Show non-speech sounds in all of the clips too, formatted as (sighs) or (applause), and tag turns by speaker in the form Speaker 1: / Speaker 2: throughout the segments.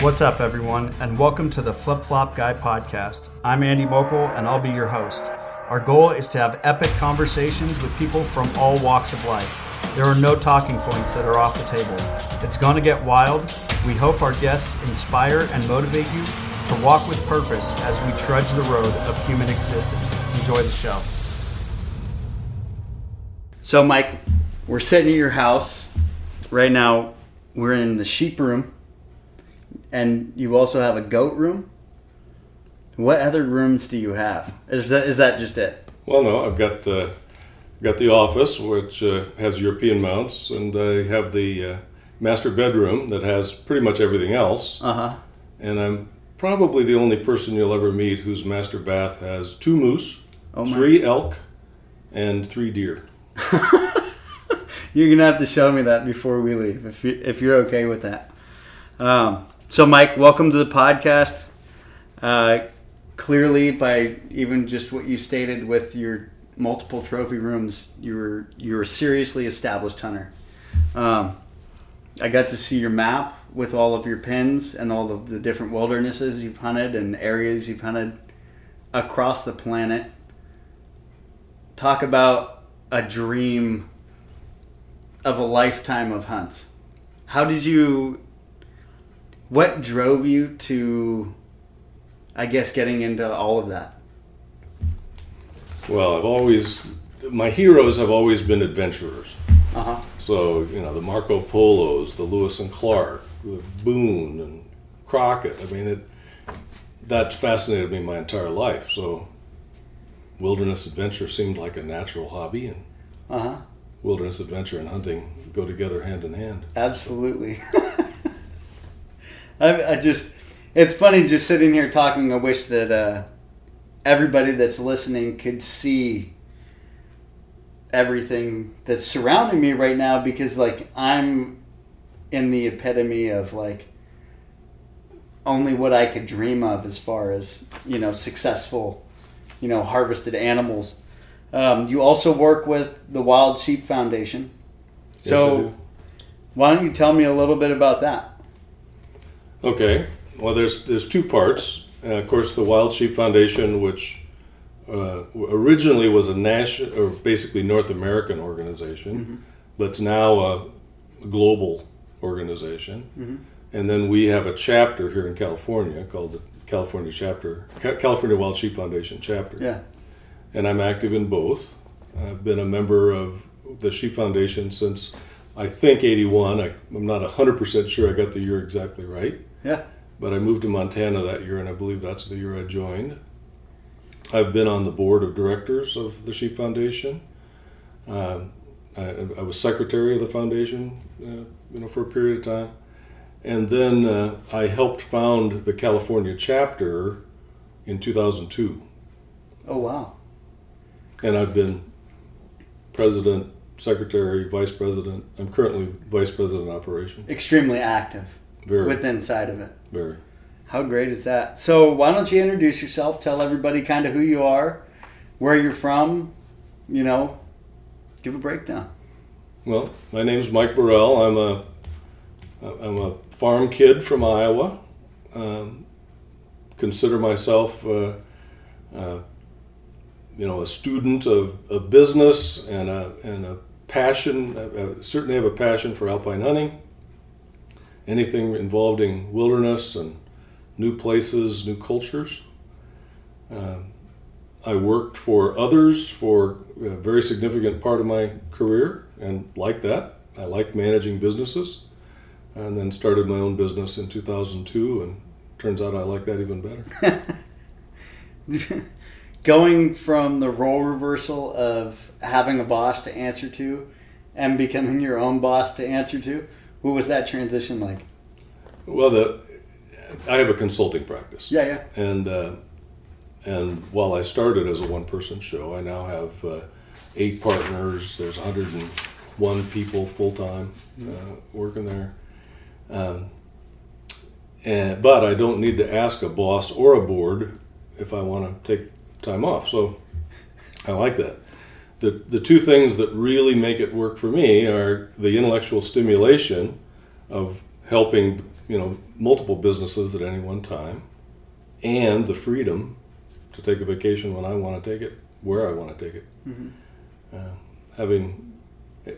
Speaker 1: What's up, everyone, and welcome to the Flip Flop Guy podcast. I'm Andy Mokel, and I'll be your host. Our goal is to have epic conversations with people from all walks of life. There are no talking points that are off the table. It's going to get wild. We hope our guests inspire and motivate you to walk with purpose as we trudge the road of human existence. Enjoy the show. So, Mike, we're sitting at your house. Right now, we're in the sheep room, and you also have a goat room. What other rooms do you have? Is that is that just it?
Speaker 2: Well, no, I've got uh, got the office, which uh, has European mounts, and I have the uh, master bedroom that has pretty much everything else.
Speaker 1: Uh huh.
Speaker 2: And I'm probably the only person you'll ever meet whose master bath has two moose,
Speaker 1: Oh
Speaker 2: three elk, and three deer. (laughs)
Speaker 1: You're gonna have to show me that before we leave, if you, if you're okay with that. Um, so, Mike, welcome to the podcast. Uh, clearly, by even just what you stated with your multiple trophy rooms, you're you're a seriously established hunter. Um, I got to see your map with all of your pins and all of the different wildernesses you've hunted and areas you've hunted across the planet. Talk about a dream of a lifetime of hunts. How did you what drove you to I guess getting into all of that?
Speaker 2: Well, I've always my heroes have always been adventurers.
Speaker 1: Uh-huh.
Speaker 2: So you know the Marco Polos, the Lewis and Clark, the Boone and Crockett. I mean, it that fascinated me my entire life. So wilderness adventure seemed like a natural hobby, and
Speaker 1: Uh-huh.
Speaker 2: wilderness adventure and hunting go together hand in hand.
Speaker 1: Absolutely. (laughs) I, I just, it's funny just sitting here talking. I wish that uh, everybody that's listening could see everything that's surrounding me right now because, like, I'm in the epitome of, like, only what I could dream of as far as, you know, successful, you know, harvested animals. Um, you also work with the Wild Sheep Foundation.
Speaker 2: Yes,
Speaker 1: So, why don't you tell me a little bit about that?
Speaker 2: Okay. Well, there's there's two parts. Uh, of course, the Wild Sheep Foundation, which uh, originally was a national or basically North American organization, but it's now a global organization. And then we have a chapter here in California called the California chapter, California Wild Sheep Foundation chapter.
Speaker 1: Yeah.
Speaker 2: and I'm active in both. I've been a member of the Sheep Foundation since I think 81. I, I'm not 100% sure I got the year exactly right,
Speaker 1: Yeah.
Speaker 2: but I moved to Montana that year, and I believe that's the year I joined. I've been on the board of directors of the Sheep Foundation. Um, I, I was secretary of the foundation, uh, you know, for a period of time, and then uh, I helped found the California chapter in 2002
Speaker 1: Oh wow.
Speaker 2: and I've been president, secretary, vice president. I'm currently vice president of operations.
Speaker 1: Extremely active
Speaker 2: Very,
Speaker 1: with inside of it.
Speaker 2: very.
Speaker 1: How great is that? So why don't you introduce yourself? Tell everybody kind of who you are, where you're from. You know, give a breakdown.
Speaker 2: Well, my name is Mike Borel. I'm a I'm a farm kid from Iowa. Um, consider myself, uh, uh, you know, a student of, of business and a and a passion. I, I certainly have a passion for alpine hunting. Anything involving wilderness and new places, new cultures. Um, I worked for others for a very significant part of my career and liked that. I liked managing businesses and then started my own business in 2002 and turns out I like that even better. (laughs)
Speaker 1: Going from the role reversal of having a boss to answer to and becoming your own boss to answer to, what was that transition like?
Speaker 2: Well, the I have a consulting practice.
Speaker 1: Yeah, yeah.
Speaker 2: And uh, and while I started as a one person show, I now have uh, eight partners. There's 101 people full time uh, working there. Um, and but I don't need to ask a boss or a board if I want to take time off. So I like that. The the two things that really make it work for me are the intellectual stimulation of helping you know, multiple businesses at any one time, and the freedom to take a vacation when I want to take it, where I want to take it.
Speaker 1: Mhm.
Speaker 2: Uh, having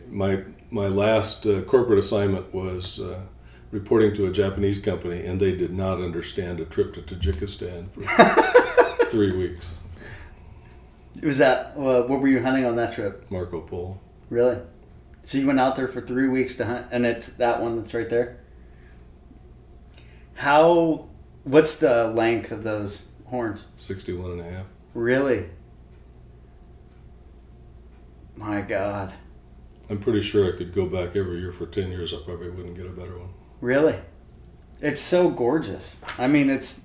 Speaker 2: my my last uh, corporate assignment was uh, reporting to a Japanese company, and they did not understand a trip to Tajikistan for (laughs) three weeks.
Speaker 1: Was that uh, what were you hunting on that trip?
Speaker 2: Marco Polo.
Speaker 1: Really? So you went out there for three weeks to hunt, and it's that one that's right there. How? What's the length of those horns?
Speaker 2: 61 and a half.
Speaker 1: Really? My God.
Speaker 2: I'm pretty sure I could go back every year for 10 years. I probably wouldn't get a better one.
Speaker 1: Really? It's so gorgeous. I mean, it's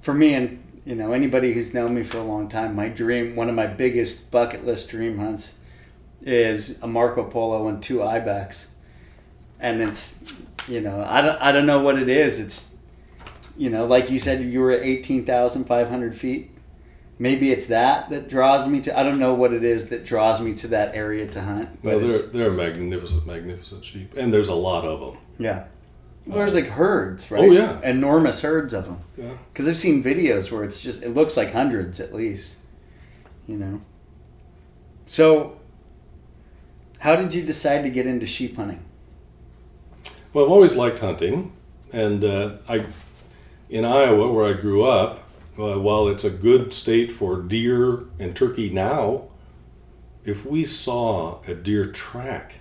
Speaker 1: for me and you know anybody who's known me for a long time. My dream, one of my biggest bucket list dream hunts, is a Marco Polo and two ibex, and it's you know I don't I don't know what it is. It's you know like you said you were at eighteen thousand five hundred feet. Maybe it's that that draws me to. I don't know what it is that draws me to that area to hunt. But
Speaker 2: Well, they're, they're magnificent, magnificent sheep. And there's a lot of them.
Speaker 1: yeah, well, there's like herds, right?
Speaker 2: Oh, yeah.
Speaker 1: enormous herds of them.
Speaker 2: Yeah.
Speaker 1: Because I've seen videos where it's just it looks like hundreds at least, you know. So, how did you decide to get into sheep hunting?
Speaker 2: Well, I've always liked hunting. And uh, I, in Iowa, where I grew up, uh, while it's a good state for deer and turkey now, if we saw a deer track,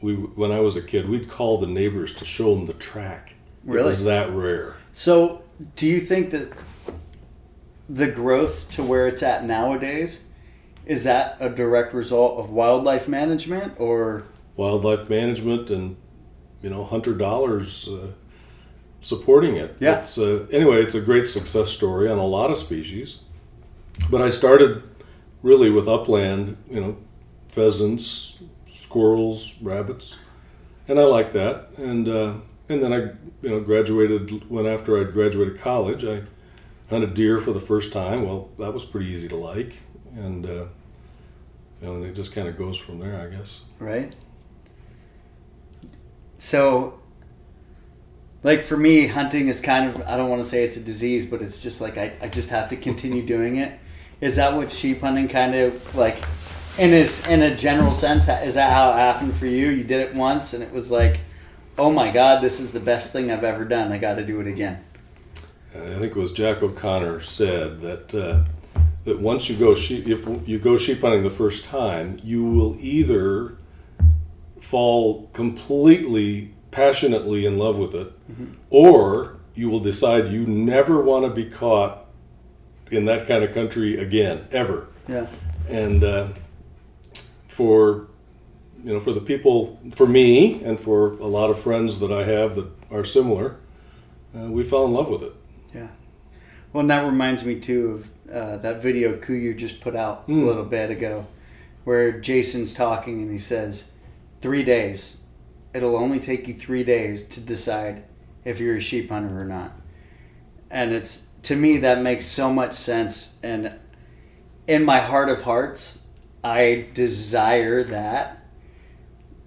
Speaker 2: we when I was a kid, we'd call the neighbors to show them the track.
Speaker 1: Really, It
Speaker 2: was that rare.
Speaker 1: So, do you think that the growth to where it's at nowadays is that a direct result of wildlife management or
Speaker 2: wildlife management and you know hunter dollars uh, supporting it.
Speaker 1: Yeah.
Speaker 2: It's, uh, anyway, it's a great success story on a lot of species. But I started really with upland, you know, pheasants, squirrels, rabbits, and I like that. And uh, and then I you know graduated when after I graduated college, I hunted deer for the first time. Well, that was pretty easy to like, and uh, you know, it just kind of goes from there, I guess.
Speaker 1: right? So, like for me, hunting is kind of, I don't want to say it's a disease, but it's just like I, I just have to continue doing it. Is that what sheep hunting kind of like, in, is, in a general sense, is that how it happened for you? You did it once and it was like, oh my God, this is the best thing I've ever done. I got to do it again.
Speaker 2: I think it was Jack O'Connor said that uh, that once you go sheep, if you go sheep hunting the first time, you will either fall completely passionately in love with it, or you will decide you never want to be caught in that kind of country again, ever.
Speaker 1: Yeah.
Speaker 2: And uh, for you know, for the people, for me, and for a lot of friends that I have that are similar, uh, we fell in love with it.
Speaker 1: Yeah. Well, and that reminds me too of uh, that video KUIU just put out
Speaker 2: Hmm.
Speaker 1: a little bit ago, where Jason's talking and he says, three days. It'll only take you three days to decide if you're a sheep hunter or not. And it's to me that makes so much sense. And in my heart of hearts, I desire that.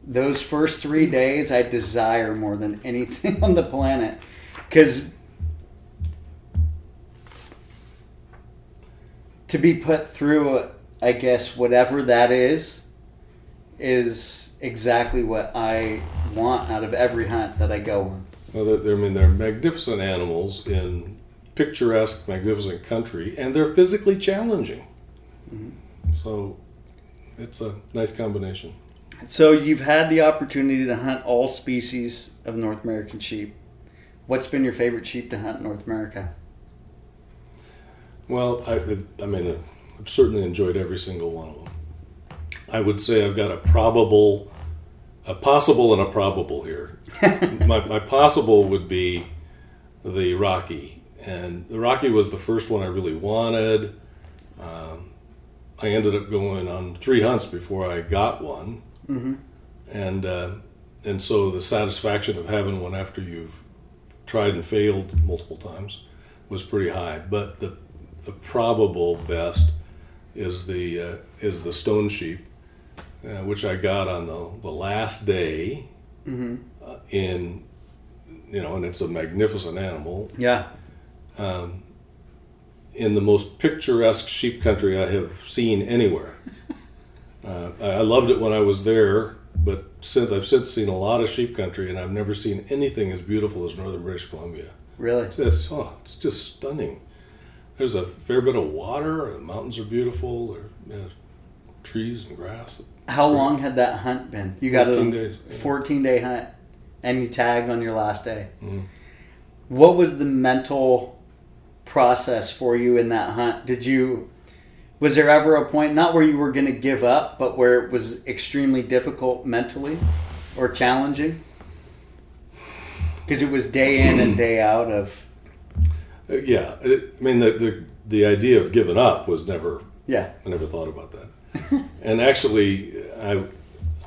Speaker 1: Those first three hmm. days, I desire more than anything (laughs) on the planet. Because to be put through, I guess, whatever that is, is exactly what I want out of every hunt that I go on.
Speaker 2: Well, they're, I mean, they're magnificent animals in picturesque, magnificent country, and they're physically challenging. Mm-hmm. So it's a nice combination.
Speaker 1: So you've had the opportunity to hunt all species of North American sheep. What's been your favorite sheep to hunt in North America?
Speaker 2: Well, I, I mean, I've certainly enjoyed every single one of them. I would say I've got a probable, a possible, and a probable here. (laughs) my, my possible would be the Rocky, and the Rocky was the first one I really wanted. Um, I ended up going on three hunts before I got one,
Speaker 1: Mm-hmm.
Speaker 2: and uh, and so the satisfaction of having one after you've tried and failed multiple times was pretty high. But the the probable best is the uh, is the stone sheep, uh, which I got on the, the last day
Speaker 1: Mm-hmm.
Speaker 2: uh, in, you know, and it's a magnificent animal.
Speaker 1: Yeah.
Speaker 2: Um, in the most picturesque sheep country I have seen anywhere. (laughs) Uh, I loved it when I was there, but since I've since seen a lot of sheep country, and I've never seen anything as beautiful as northern British Columbia.
Speaker 1: Really?
Speaker 2: It's just, oh, it's just stunning. There's a fair bit of water. The mountains are beautiful. There, yeah, trees and grass.
Speaker 1: How
Speaker 2: great.
Speaker 1: long had that hunt been? You got
Speaker 2: 14
Speaker 1: a
Speaker 2: days, yeah.
Speaker 1: 14 day hunt and you tagged on your last day.
Speaker 2: Mhm.
Speaker 1: What was the mental process for you in that hunt? Did you was there ever a point not where you were going to give up, but where it was extremely difficult mentally or challenging? Because it was day in and day out of
Speaker 2: Uh, yeah, it, I mean the, the the idea of giving up was never.
Speaker 1: yeah.
Speaker 2: I never thought about that. (laughs) and actually, I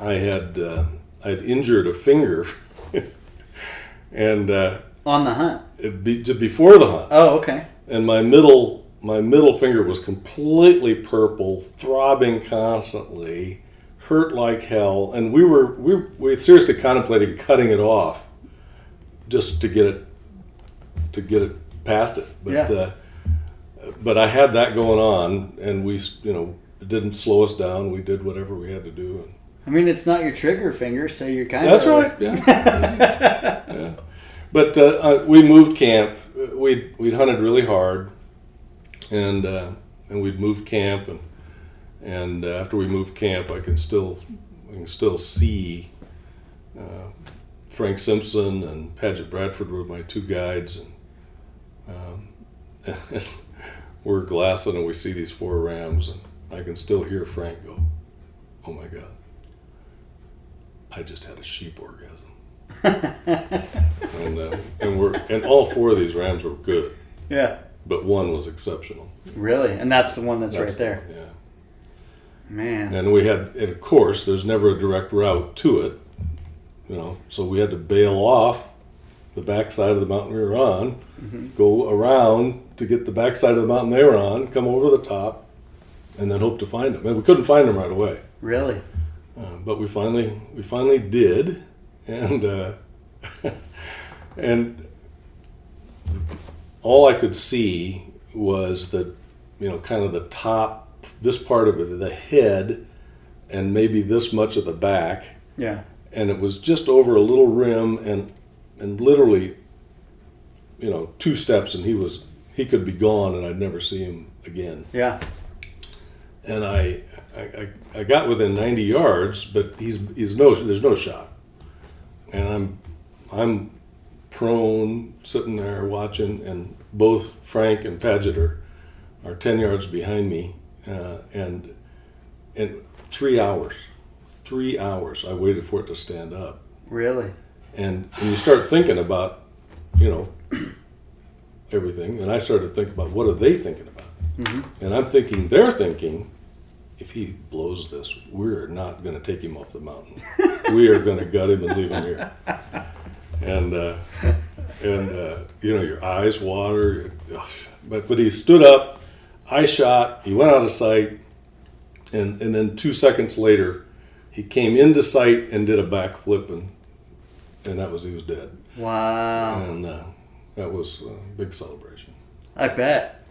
Speaker 2: I had uh, I had injured a finger, (laughs) and uh,
Speaker 1: On the hunt.
Speaker 2: be, before the hunt,
Speaker 1: Oh, okay.
Speaker 2: And my middle my middle finger was completely purple, throbbing constantly, hurt like hell, and we were we we seriously contemplated cutting it off, just to get it to get it past it. But
Speaker 1: Yeah.
Speaker 2: uh, but I had that going on, and we you know it didn't slow us down. We did whatever we had to do. And,
Speaker 1: I mean, it's not your trigger finger, so you're kind
Speaker 2: that's
Speaker 1: of That's
Speaker 2: right. Yeah. yeah. But uh, uh, we moved camp. We'd we'd hunted really hard, and uh, and we'd moved camp, and and uh, after we moved camp, I can still I can still see uh, Frank Simpson and Paget Bradford were my two guides, and um, (laughs) we're glassing and we see these four rams, and I can still hear Frank go, "Oh my God." I just had a sheep orgasm. And uh, and we're and all four of these rams were good,
Speaker 1: Yeah.
Speaker 2: but one was exceptional.
Speaker 1: Really? And that's the one that's,
Speaker 2: That's
Speaker 1: right there.
Speaker 2: Yeah,
Speaker 1: Man.
Speaker 2: and we had, and of course, there's never a direct route to it, you know. So we had to bail off the backside of the mountain we were on, go around to get the backside of the mountain they were on, come over the top, and then hope to find them. And we couldn't find them right away.
Speaker 1: Really?
Speaker 2: Uh, but we finally we finally did, and uh, (laughs) and all I could see was the you know kind of the top this part of it the head and maybe this much of the back
Speaker 1: Yeah.
Speaker 2: and it was just over a little rim and and literally you know two steps and he was he could be gone and I'd never see him again
Speaker 1: Yeah.
Speaker 2: and I, I, I- I got within 90 yards, but he's, he's no, there's no shot. And I'm, I'm prone, sitting there watching, and both Frank and Paget are, are 10 yards behind me. Uh, and, and three hours, three hours, I waited for it to stand up.
Speaker 1: Really?
Speaker 2: And, and you start thinking about, you know, everything. And I started thinking about what are they thinking about? And I'm thinking, they're thinking, if he blows this, we're not going to take him off the mountain. (laughs) we are going to gut him and leave him here. And, uh, and uh, you know, your eyes water. But, but he stood up, I shot, he went out of sight. And, and then two seconds later, he came into sight and did a backflip, and, and that was, he was dead.
Speaker 1: Wow.
Speaker 2: And uh, that was a big celebration.
Speaker 1: I bet.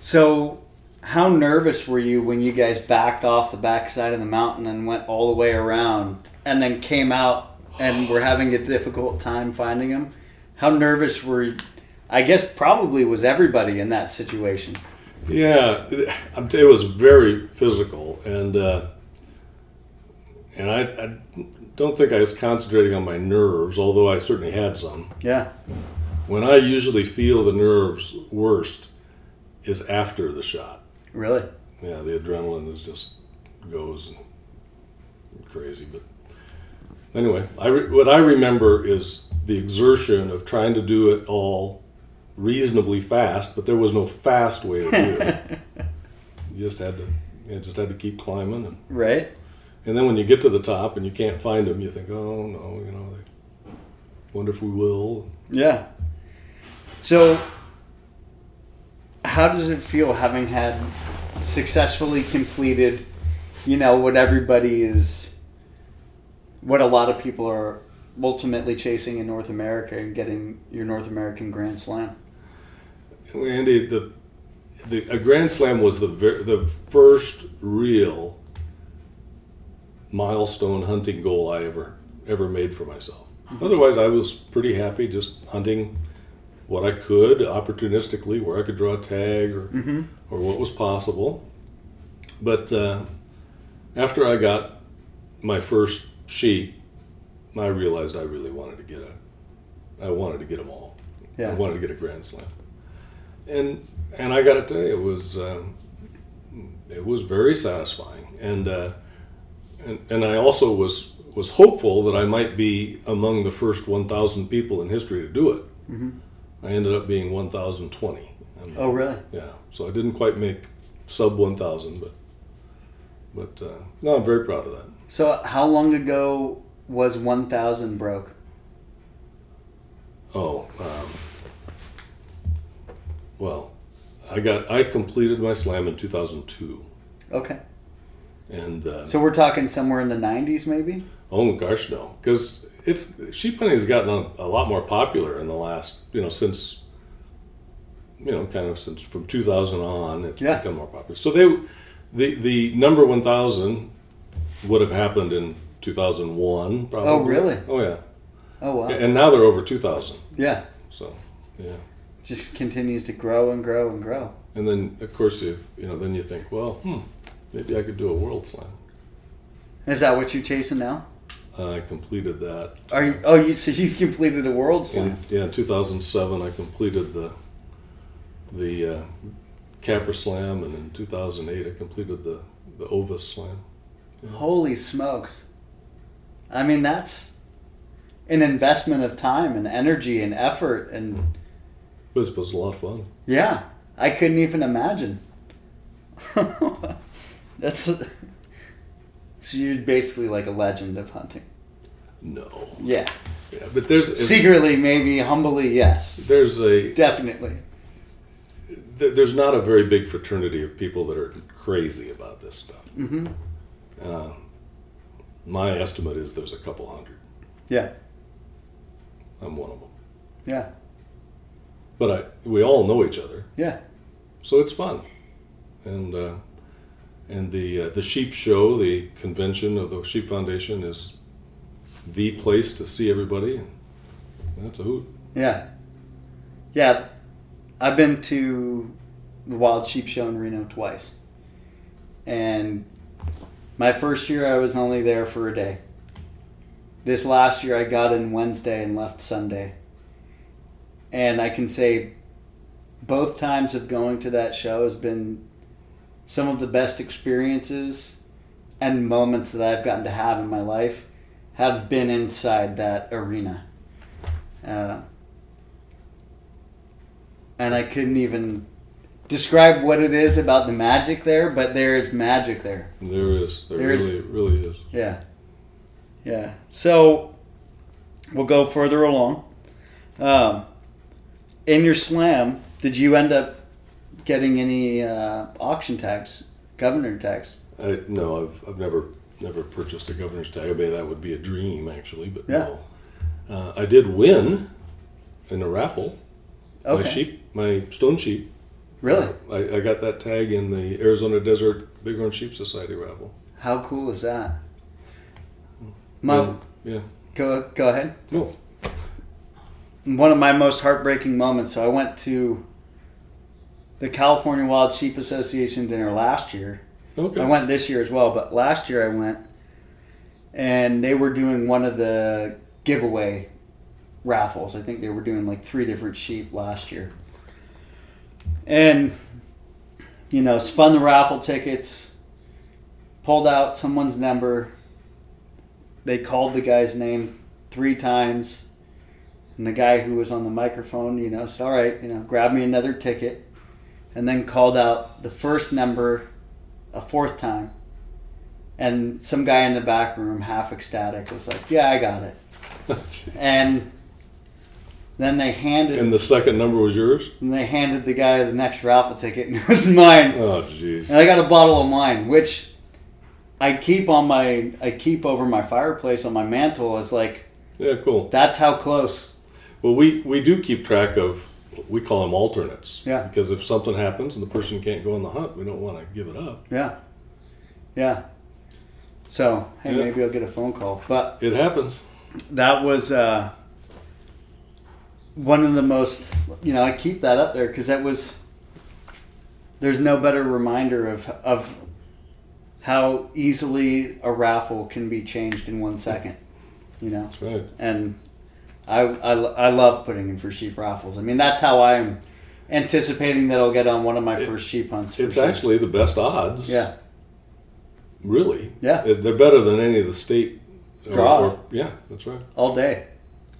Speaker 1: So, how nervous were you when you guys backed off the backside of the mountain and went all the way around and then came out and were having a difficult time finding him? How nervous were you? I guess probably was everybody in that situation.
Speaker 2: Yeah, it, I'm t- it was very physical, and uh, and I, I don't think I was concentrating on my nerves, although I certainly had some.
Speaker 1: Yeah.
Speaker 2: When I usually feel the nerves worst is after the shot.
Speaker 1: Really?
Speaker 2: Yeah, the adrenaline is just goes crazy. But anyway, I re- what I remember is the exertion of trying to do it all reasonably fast, but there was no fast way to do it. (laughs) you just had to, you just had to keep climbing, and,
Speaker 1: Right?
Speaker 2: and then when you get to the top and you can't find them, you think, oh no, you know, they wonder if we will.
Speaker 1: Yeah. So, how does it feel having had successfully completed, you know, what everybody is, what a lot of people are ultimately chasing in North America and getting your North American Grand Slam?
Speaker 2: Andy, the, the a Grand Slam was the ver- the first real milestone hunting goal I ever ever made for myself. Mm-hmm. Otherwise, I was pretty happy just hunting what I could opportunistically, where I could draw a tag or
Speaker 1: Mm-hmm.
Speaker 2: or what was possible. But uh, after I got my first sheep, I realized I really wanted to get a, I wanted to get them all.
Speaker 1: Yeah.
Speaker 2: I wanted to get a grand slam, and and I got to tell you, it was um, it was very satisfying, and uh, and and I also was was hopeful that I might be among the first 1,000 people in history to do it.
Speaker 1: Mhm.
Speaker 2: I ended up being 1,020. And,
Speaker 1: Oh, really?
Speaker 2: yeah, so I didn't quite make sub 1,000, but but uh, no, I'm very proud of that.
Speaker 1: So, how long ago was 1,000 broke?
Speaker 2: Oh, um, well, I got I completed my slam in 2002,
Speaker 1: Okay.
Speaker 2: and uh,
Speaker 1: So, we're talking somewhere in the 90s, maybe?
Speaker 2: oh gosh, no, because it's sheep hunting has gotten a, a lot more popular in the last you know since you know kind of since from 2000 on it's
Speaker 1: Yeah.
Speaker 2: become more popular. So they the the number 1,000 would have happened in 2001 probably.
Speaker 1: Oh, really?
Speaker 2: Oh yeah,
Speaker 1: Oh, wow.
Speaker 2: and now they're over 2,000.
Speaker 1: Yeah.
Speaker 2: So yeah.
Speaker 1: Just continues to grow and grow and grow.
Speaker 2: And then, of course, you you know, then you think, well, hmm, maybe I could do a world slam.
Speaker 1: Is that what you're chasing now?
Speaker 2: I completed that.
Speaker 1: Are you? Oh, you so you've completed a world
Speaker 2: In,
Speaker 1: slam.
Speaker 2: yeah, in 2007, I completed the the uh, Capra Slam, and in 2008, I completed the the Ovis Slam.
Speaker 1: Holy smokes! I mean, that's an investment of time and energy and effort, and
Speaker 2: It was, it was a lot of fun.
Speaker 1: yeah, I couldn't even imagine. (laughs) that's so you're basically like a legend of hunting.
Speaker 2: No,
Speaker 1: Yeah,
Speaker 2: yeah, but there's
Speaker 1: secretly, maybe humbly, yes,
Speaker 2: there's a
Speaker 1: definitely.
Speaker 2: there- there's not a very big fraternity of people that are crazy about this stuff.
Speaker 1: Mm-hmm.
Speaker 2: Uh, my estimate is there's a couple hundred.
Speaker 1: Yeah,
Speaker 2: I'm one of them.
Speaker 1: yeah,
Speaker 2: But I, we all know each other,
Speaker 1: yeah.
Speaker 2: so it's fun. And uh, and the uh, the sheep show, the convention of the Sheep Foundation, is the place to see everybody, and that's a hoot.
Speaker 1: Yeah. Yeah. I've been to the Wild Sheep Show in Reno twice. And my first year I was only there for a day. This last year I got in Wednesday and left Sunday. And I can say both times of going to that show has been some of the best experiences and moments that I've gotten to have in my life have been inside that arena. Uh, and I couldn't even describe what it is about the magic there, but there is magic there.
Speaker 2: There is, there
Speaker 1: There's-
Speaker 2: really, really is.
Speaker 1: Yeah. Yeah. So we'll go further along. Um, in your slam, did you end up getting any uh, auction tax, governor tax?
Speaker 2: I no, I've, I've never never purchased a governor's tag. I mean, that would be a dream actually, but
Speaker 1: Yeah.
Speaker 2: no. Uh, I did win in a raffle.
Speaker 1: Okay.
Speaker 2: My sheep, my stone sheep.
Speaker 1: Really?
Speaker 2: I, I got that tag in the Arizona Desert Bighorn Sheep Society raffle.
Speaker 1: How cool is that? My,
Speaker 2: And, yeah.
Speaker 1: go go ahead.
Speaker 2: No.
Speaker 1: one of my most heartbreaking moments. So I went to the California Wild Sheep Association dinner last year.
Speaker 2: Okay.
Speaker 1: I went this year as well, but last year I went and they were doing one of the giveaway raffles. I think they were doing like three different sheep last year. And you know, spun the raffle tickets, pulled out someone's number. They called the guy's name three times. And the guy who was on the microphone, you know, said, all right, you know, grab me another ticket. And then called out the first number a fourth time. And some guy in the back room, half ecstatic, was like, yeah, I got it. (laughs) And then they handed
Speaker 2: and the second number was yours?
Speaker 1: and they handed the guy the next raffle ticket, and it was mine.
Speaker 2: Oh, jeez.
Speaker 1: And I got a bottle of wine, which I keep on my I keep over my fireplace on my mantle as like
Speaker 2: Yeah, cool.
Speaker 1: That's how close.
Speaker 2: Well, we, we do keep track of, we call them alternates.
Speaker 1: Yeah.
Speaker 2: Because if something happens and the person can't go on the hunt, we don't want to give it up.
Speaker 1: Yeah. Yeah. So, hey,
Speaker 2: Yeah.
Speaker 1: maybe I'll get a phone call. But
Speaker 2: It happens.
Speaker 1: that was uh, one of the most, you know, I keep that up there because that was, there's no better reminder of, of how easily a raffle can be changed in one second, you know?
Speaker 2: That's right.
Speaker 1: and I, I, I love putting in for sheep raffles. I mean, that's how I'm anticipating that I'll get on one of my
Speaker 2: It-
Speaker 1: first sheep hunts. for
Speaker 2: It's
Speaker 1: sure.
Speaker 2: actually the best odds.
Speaker 1: yeah,
Speaker 2: Really.
Speaker 1: Yeah.
Speaker 2: They're better than any of the state or-
Speaker 1: Draws.
Speaker 2: or- yeah, that's right.
Speaker 1: all day,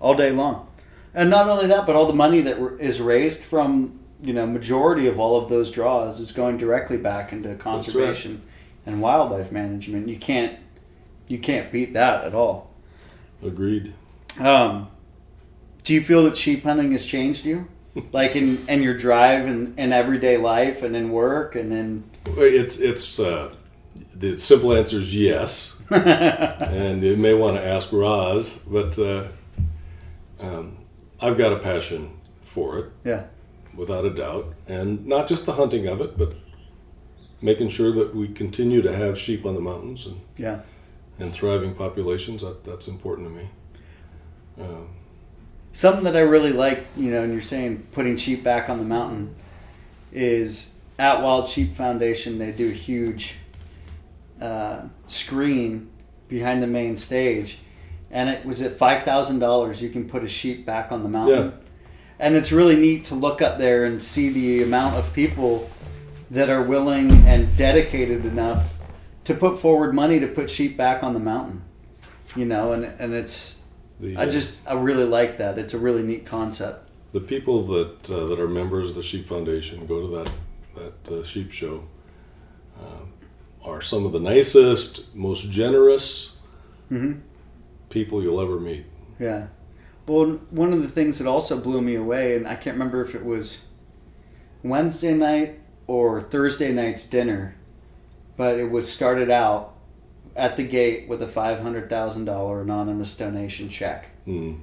Speaker 1: all day long, and not only that, but all the money that is raised from you know majority of all of those draws is going directly back into conservation and wildlife management. You can't you can't beat that at all.
Speaker 2: Agreed.
Speaker 1: Um, do you feel that sheep hunting has changed you? (laughs) Like in, in your drive and in everyday life and in work and in
Speaker 2: It's it's uh, the simple answer is yes, (laughs) and you may want to ask Roz, but uh, um, I've got a passion for it,
Speaker 1: yeah
Speaker 2: without a doubt, and not just the hunting of it, but making sure that we continue to have sheep on the mountains and,
Speaker 1: yeah
Speaker 2: and thriving populations. That that's important to me. Um,
Speaker 1: something that I really like, you know, and you're saying putting sheep back on the mountain is at Wild Sheep Foundation. They do a huge uh, screen behind the main stage, and it was at five thousand dollars. You can put a sheep back on the mountain,
Speaker 2: Yeah.
Speaker 1: and it's really neat to look up there and see the amount of people that are willing and dedicated enough to put forward money to put sheep back on the mountain. You know, and and it's
Speaker 2: the,
Speaker 1: I
Speaker 2: uh,
Speaker 1: just I really like that. It's a really neat concept.
Speaker 2: the people that uh, that are members of the Sheep Foundation go to that that uh, sheep show um, are some of the nicest, most generous
Speaker 1: Mm-hmm.
Speaker 2: people you'll ever meet.
Speaker 1: Yeah. Well, one of the things that also blew me away, and I can't remember if it was Wednesday night or Thursday night's dinner, but it was started out at the gate with a five hundred thousand dollar anonymous donation check,
Speaker 2: Mm.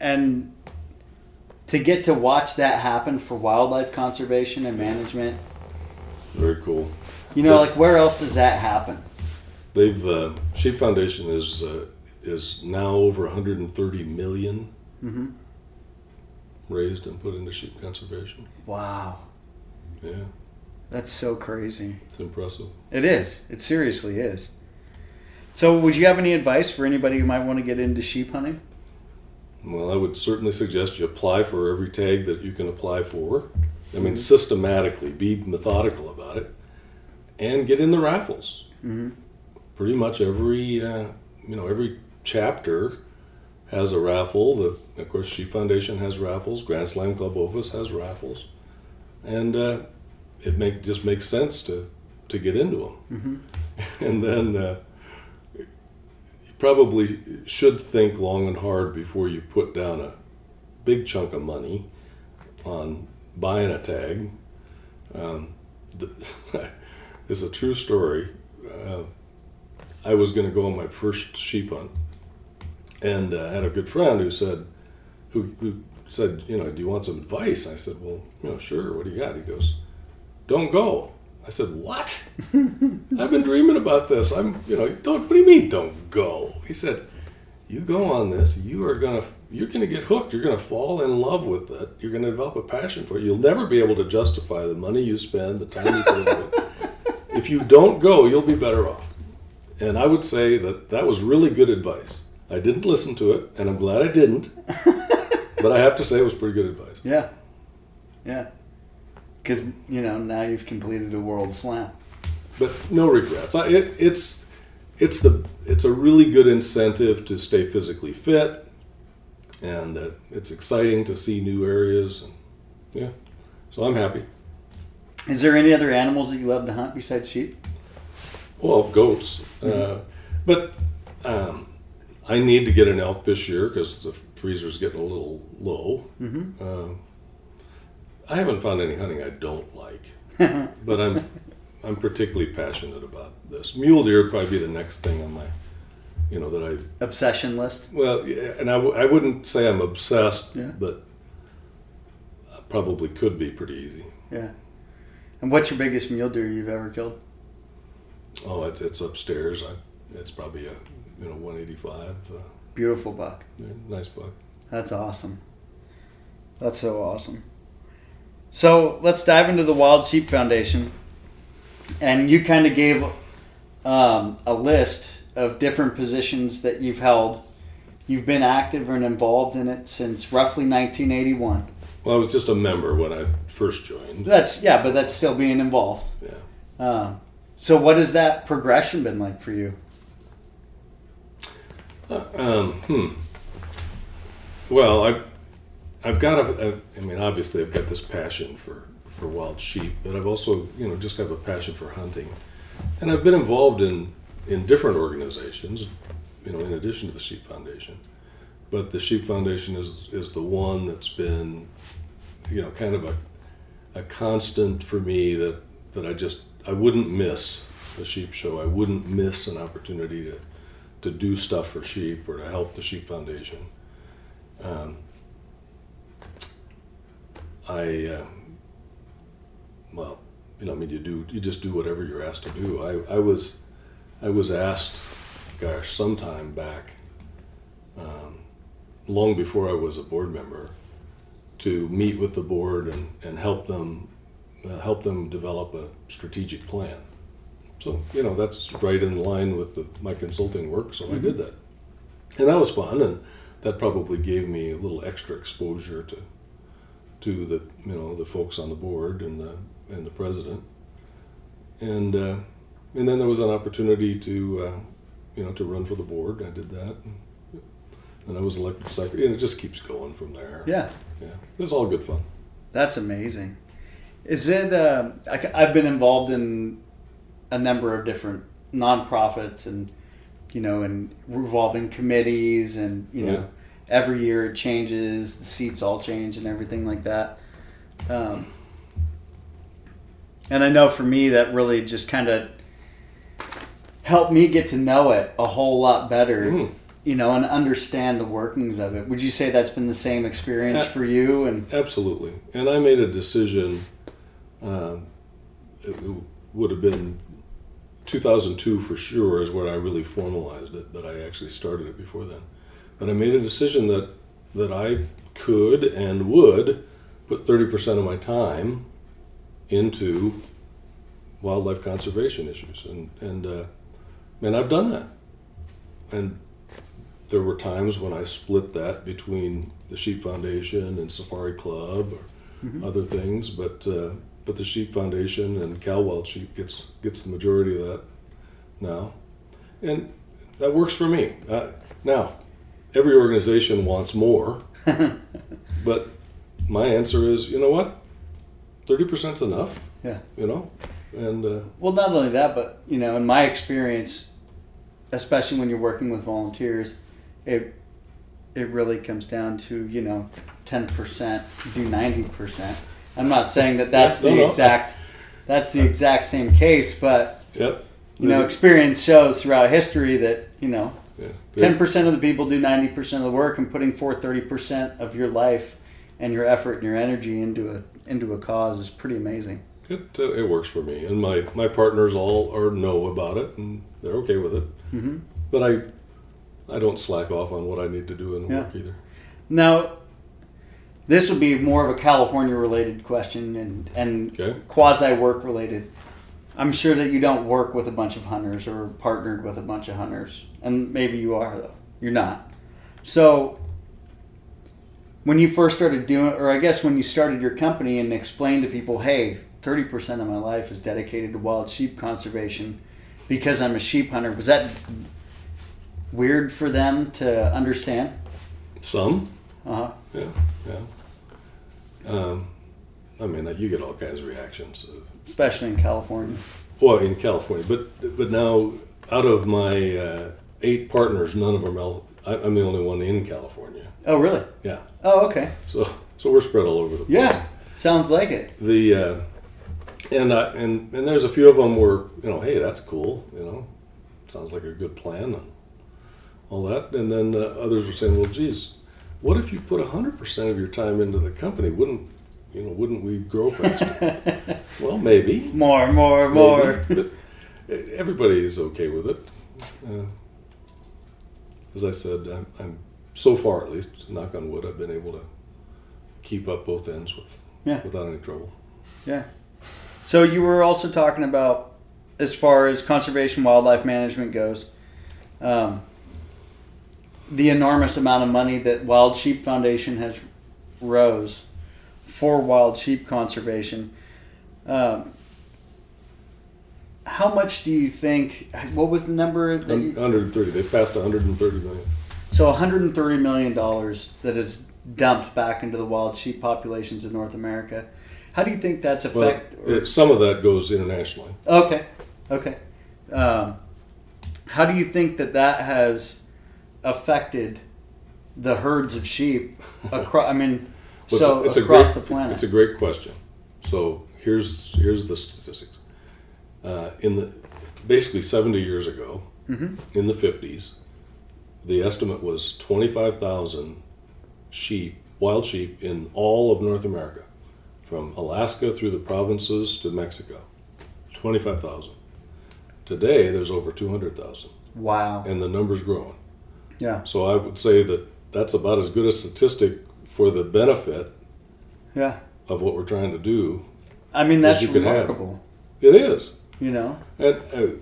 Speaker 1: and to get to watch that happen for wildlife conservation and management,
Speaker 2: It's very cool.
Speaker 1: you know,
Speaker 2: Yeah.
Speaker 1: like where else does that happen?
Speaker 2: They've uh, Sheep Foundation is uh, is now over 130 million
Speaker 1: Mm-hmm.
Speaker 2: raised and put into sheep conservation.
Speaker 1: Wow,
Speaker 2: Yeah,
Speaker 1: that's so crazy.
Speaker 2: it's impressive.
Speaker 1: It is. It seriously is. So, would you have any advice for anybody who might want to get into sheep hunting?
Speaker 2: Well, I would certainly suggest you apply for every tag that you can apply for. I mean,
Speaker 1: Mhm.
Speaker 2: systematically, be methodical about it, and get in the raffles.
Speaker 1: Mm-hmm.
Speaker 2: Pretty much every, uh, you know, every chapter has a raffle. The, of course, Sheep Foundation has raffles. Grand Slam Club Ovis has raffles, and uh, it make just makes sense to to get into them.
Speaker 1: Mm-hmm. (laughs)
Speaker 2: and then uh, probably should think long and hard before you put down a big chunk of money on buying a tag. Um, (laughs) it's a true story. Uh, I was going to go on my first sheep hunt, and uh, I had a good friend who said, who, who said, you know, do you want some advice? I said, well, you know, sure. What do you got? He goes, don't go. I said, what? I've been dreaming about this. I'm, you know, don't. What do you mean, don't go? He said, you go on this. You are gonna, you're gonna get hooked. You're gonna fall in love with it. You're gonna develop a passion for it. You'll never be able to justify the money you spend, the time you put in. If you don't go, you'll be better off. And I would say that that was really good advice. I didn't listen to it, and I'm glad I didn't. but I have to say it was pretty good advice.
Speaker 1: Yeah. Yeah. Because, you know, now you've completed a world slam.
Speaker 2: but no regrets. I, it, it's it's the it's a really good incentive to stay physically fit, and uh, it's exciting to see new areas. And yeah, so I'm happy.
Speaker 1: Is there any other animals that you love to hunt besides sheep?
Speaker 2: Well, goats, uh, but um, I need to get an elk this year because the freezer's getting a little low.
Speaker 1: Mm-hmm.
Speaker 2: Uh, I haven't found any hunting I don't like. (laughs) but I'm I'm particularly passionate about this. Mule deer would probably be the next thing on my you know that I
Speaker 1: Obsession list.
Speaker 2: well, yeah, and I, w- I wouldn't say I'm obsessed,
Speaker 1: Yeah.
Speaker 2: but I probably could be pretty easy.
Speaker 1: Yeah. And what's your biggest mule deer you've ever killed?
Speaker 2: Oh, it's it's upstairs. I, it's probably a you know 185. Uh,
Speaker 1: Beautiful buck.
Speaker 2: yeah, nice buck.
Speaker 1: That's awesome. That's so awesome. So let's dive into the Wild Sheep Foundation. And you kind of gave um, a list of different positions that you've held. You've been active and involved in it since roughly 1981.
Speaker 2: Well, I was just a member when I first joined.
Speaker 1: That's yeah, but that's still being involved.
Speaker 2: Yeah.
Speaker 1: Um, so what has that progression been like for you?
Speaker 2: Uh, um, hmm. Well, I've I've got a, a. I mean, obviously, I've got this passion for for wild sheep, but I've also you know just have a passion for hunting, and I've been involved in in different organizations, you know, in addition to the Sheep Foundation. But the Sheep Foundation is is the one that's been, you know, kind of a a constant for me that that I just I wouldn't miss a sheep show. I wouldn't miss an opportunity to to do stuff for sheep or to help the Sheep Foundation. Um, I, uh, well, you know, I mean, you do, you just do whatever you're asked to do. I, I was, I was asked, gosh, sometime back, um, long before I was a board member, to meet with the board and, and help them, uh, help them develop a strategic plan. So, you know, that's right in line with the, my consulting work, so I did that. And that was fun, and that probably gave me a little extra exposure to to the you know the folks on the board and the and the president. And uh, and then there was an opportunity to uh, you know to run for the board. I did that, and, I was elected secretary, and it just keeps going from there.
Speaker 1: Yeah.
Speaker 2: yeah, it was all good fun.
Speaker 1: That's amazing. Is it? Uh, I, have been involved in a number of different nonprofits, and you know, and revolving committees, and you know. Every year it changes. The seats all change, and everything like that. Um, and I know for me that really just kind of helped me get to know it a whole lot better.
Speaker 2: Mm.
Speaker 1: You know, and understand the workings of it. Would you say that's been the same experience
Speaker 2: Yeah.
Speaker 1: for you? And
Speaker 2: Absolutely. And I made a decision, um, it it would have been 2002 for sure, is when I really formalized it, but I actually started it before then. But I made a decision that, that I could and would put 30% of my time into wildlife conservation issues. And, and, uh, and I've done that. And there were times when I split that between the Sheep Foundation and Safari Club or
Speaker 1: Mm-hmm.
Speaker 2: other things, but uh, but the Sheep Foundation and Cal Wild Sheep gets gets the majority of that now, and that works for me. Uh, now, every organization wants more, (laughs) but my answer is, you know what, thirty percent's enough.
Speaker 1: Yeah.
Speaker 2: You know, and uh,
Speaker 1: Well, not only that, but you know, in my experience, especially when you're working with volunteers, it it really comes down to you know, ten percent do ninety percent. I'm not saying that that's
Speaker 2: Yeah, no,
Speaker 1: the
Speaker 2: no,
Speaker 1: exact that's the exact same case, but
Speaker 2: yep.
Speaker 1: you know, experience shows throughout history that you know,
Speaker 2: Yeah.
Speaker 1: ten percent of the people do ninety percent of the work, and putting forth thirty percent of your life and your effort and your energy into a into a cause is pretty amazing.
Speaker 2: It, uh, it works for me, and my, my partners all are know about it, and they're okay with it.
Speaker 1: hmm
Speaker 2: But I I don't slack off on what I need to do in
Speaker 1: Yeah.
Speaker 2: work either.
Speaker 1: Now, this would be more of a California related question and, and
Speaker 2: Okay.
Speaker 1: quasi work related. I'm sure that you don't work with a bunch of hunters or partnered with a bunch of hunters. And maybe you are, though. You're not. So, when you first started doing, or I guess when you started your company and explained to people, hey, 30% of my life is dedicated to wild sheep conservation because I'm a sheep hunter, was that weird for them to understand?
Speaker 2: Some,
Speaker 1: Uh huh.
Speaker 2: yeah, yeah. Um, I mean, you get all kinds of reactions. uh,
Speaker 1: especially in California.
Speaker 2: Well, in California, but but now out of my uh, eight partners, none of them are. I- I'm the only one in California.
Speaker 1: Oh, really?
Speaker 2: Yeah,
Speaker 1: Oh, okay.
Speaker 2: so so we're spread all over the place.
Speaker 1: Yeah, sounds like it.
Speaker 2: the uh, and uh, and and there's a few of them where you know, hey, that's cool. You know, sounds like a good plan. all that. And then uh, others were saying, well, geez, what if you put 100% of your time into the company? Wouldn't, you know, wouldn't we grow faster? (laughs) well, maybe.
Speaker 1: More, more,
Speaker 2: maybe,
Speaker 1: more.
Speaker 2: But everybody's okay with it. Uh, as I said, I'm, I'm, so far at least, knock on wood, I've been able to keep up both ends with
Speaker 1: Yeah.
Speaker 2: without any trouble.
Speaker 1: Yeah. So you were also talking about as far as conservation wildlife management goes, um, the enormous amount of money that Wild Sheep Foundation has rose for wild sheep conservation. Um, how much do you think? What was the number that you,
Speaker 2: 130. They passed 130 million.
Speaker 1: so 130 million dollars that is dumped back into the wild sheep populations in North America. How do you think that's
Speaker 2: Well,
Speaker 1: affect? or-
Speaker 2: it, some of that goes internationally.
Speaker 1: Okay, okay. Um, how do you think that that has affected the herds of sheep (laughs) across? I mean,
Speaker 2: Well,
Speaker 1: so
Speaker 2: it's a
Speaker 1: across
Speaker 2: great,
Speaker 1: the planet.
Speaker 2: It's a great question. So here's here's the statistics. Uh, in the basically 70 years ago,
Speaker 1: Mhm.
Speaker 2: in the 50s, the estimate was 25,000 sheep, wild sheep, in all of North America, from Alaska through the provinces to Mexico. 25,000. Today, there's over 200,000,
Speaker 1: wow.
Speaker 2: and the number's growing.
Speaker 1: Yeah,
Speaker 2: So I would say that that's about as good a statistic for the benefit
Speaker 1: yeah.
Speaker 2: of what we're trying to do.
Speaker 1: I mean, that's
Speaker 2: could have.
Speaker 1: remarkable.
Speaker 2: It is.
Speaker 1: You know.
Speaker 2: And uh,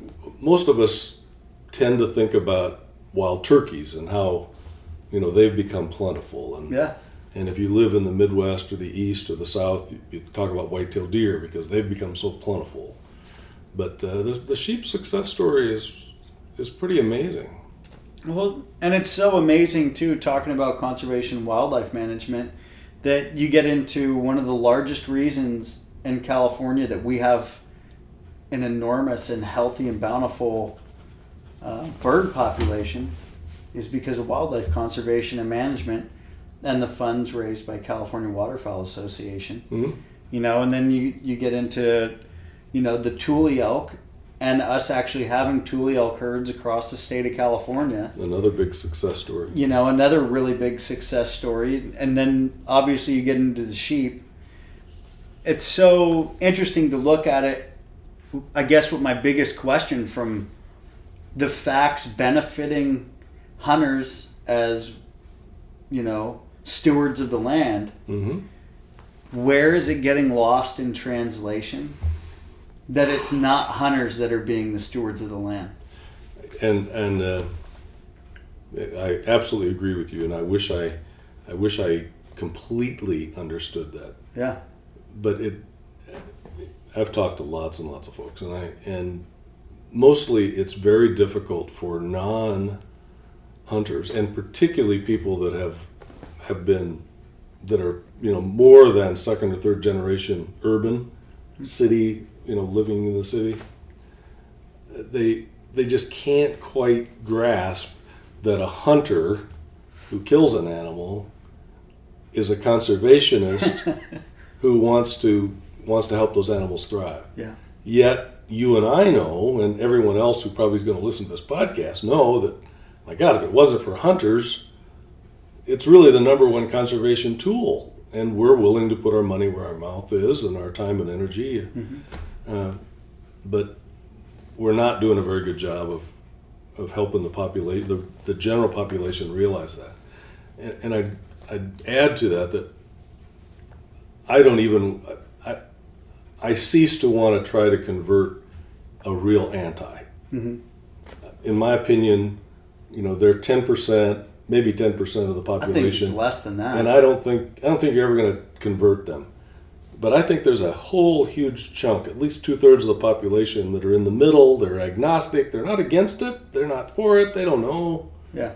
Speaker 2: most of us tend to think about wild turkeys and how, you know, they've become plentiful. And,
Speaker 1: Yeah.
Speaker 2: and if you live in the Midwest or the East or the South, you, you talk about white-tailed deer because they've become so plentiful. But uh, the, the sheep success story is is pretty amazing.
Speaker 1: Well, and it's so amazing too, talking about conservation wildlife management, that you get into one of the largest reasons in California that we have an enormous and healthy and bountiful uh, bird population is because of wildlife conservation and management and the funds raised by California Waterfowl Association.
Speaker 2: Mhm.
Speaker 1: You know, and then you, you get into, you know, the Tule elk and us actually having elk herds across the state of California.
Speaker 2: Another big success story.
Speaker 1: you know another really big success story. And then obviously you get into the sheep. It's so interesting to look at it i guess what my biggest question from the facts benefiting hunters as you know stewards of the land.
Speaker 2: Hmm
Speaker 1: where is it getting lost in translation that it's not hunters that are being the stewards of the land.
Speaker 2: And and uh, I absolutely agree with you, and I wish I, I wish I completely understood that.
Speaker 1: yeah.
Speaker 2: But it, I've talked to lots and lots of folks, and I and mostly it's very difficult for non-hunters, and particularly people that have have been that are you know more than second or third generation urban city you know living in the city they they just can't quite grasp that a hunter who kills an animal is a conservationist (laughs) who wants to wants to help those animals thrive.
Speaker 1: Yeah.
Speaker 2: Yet you and I know, and everyone else who probably is going to listen to this podcast know that, my God, if it wasn't for hunters, it's really the number one conservation tool, and we're willing to put our money where our mouth is and our time and energy. Mm-hmm. Uh, but we're not doing a very good job of of helping the population, the, the general population, realize that. And, and I I'd add to that that I don't even I, I cease to want to try to convert a real anti.
Speaker 1: Mhm.
Speaker 2: In my opinion, you know, they're ten percent, maybe ten percent of the
Speaker 1: i think
Speaker 2: population,
Speaker 1: it's less than that
Speaker 2: and I don't think I don't think you're ever going to convert them. But I think there's a whole huge chunk, at least two thirds of the population, that are in the middle. They're agnostic. They're not against it. They're not for it. They don't know.
Speaker 1: yeah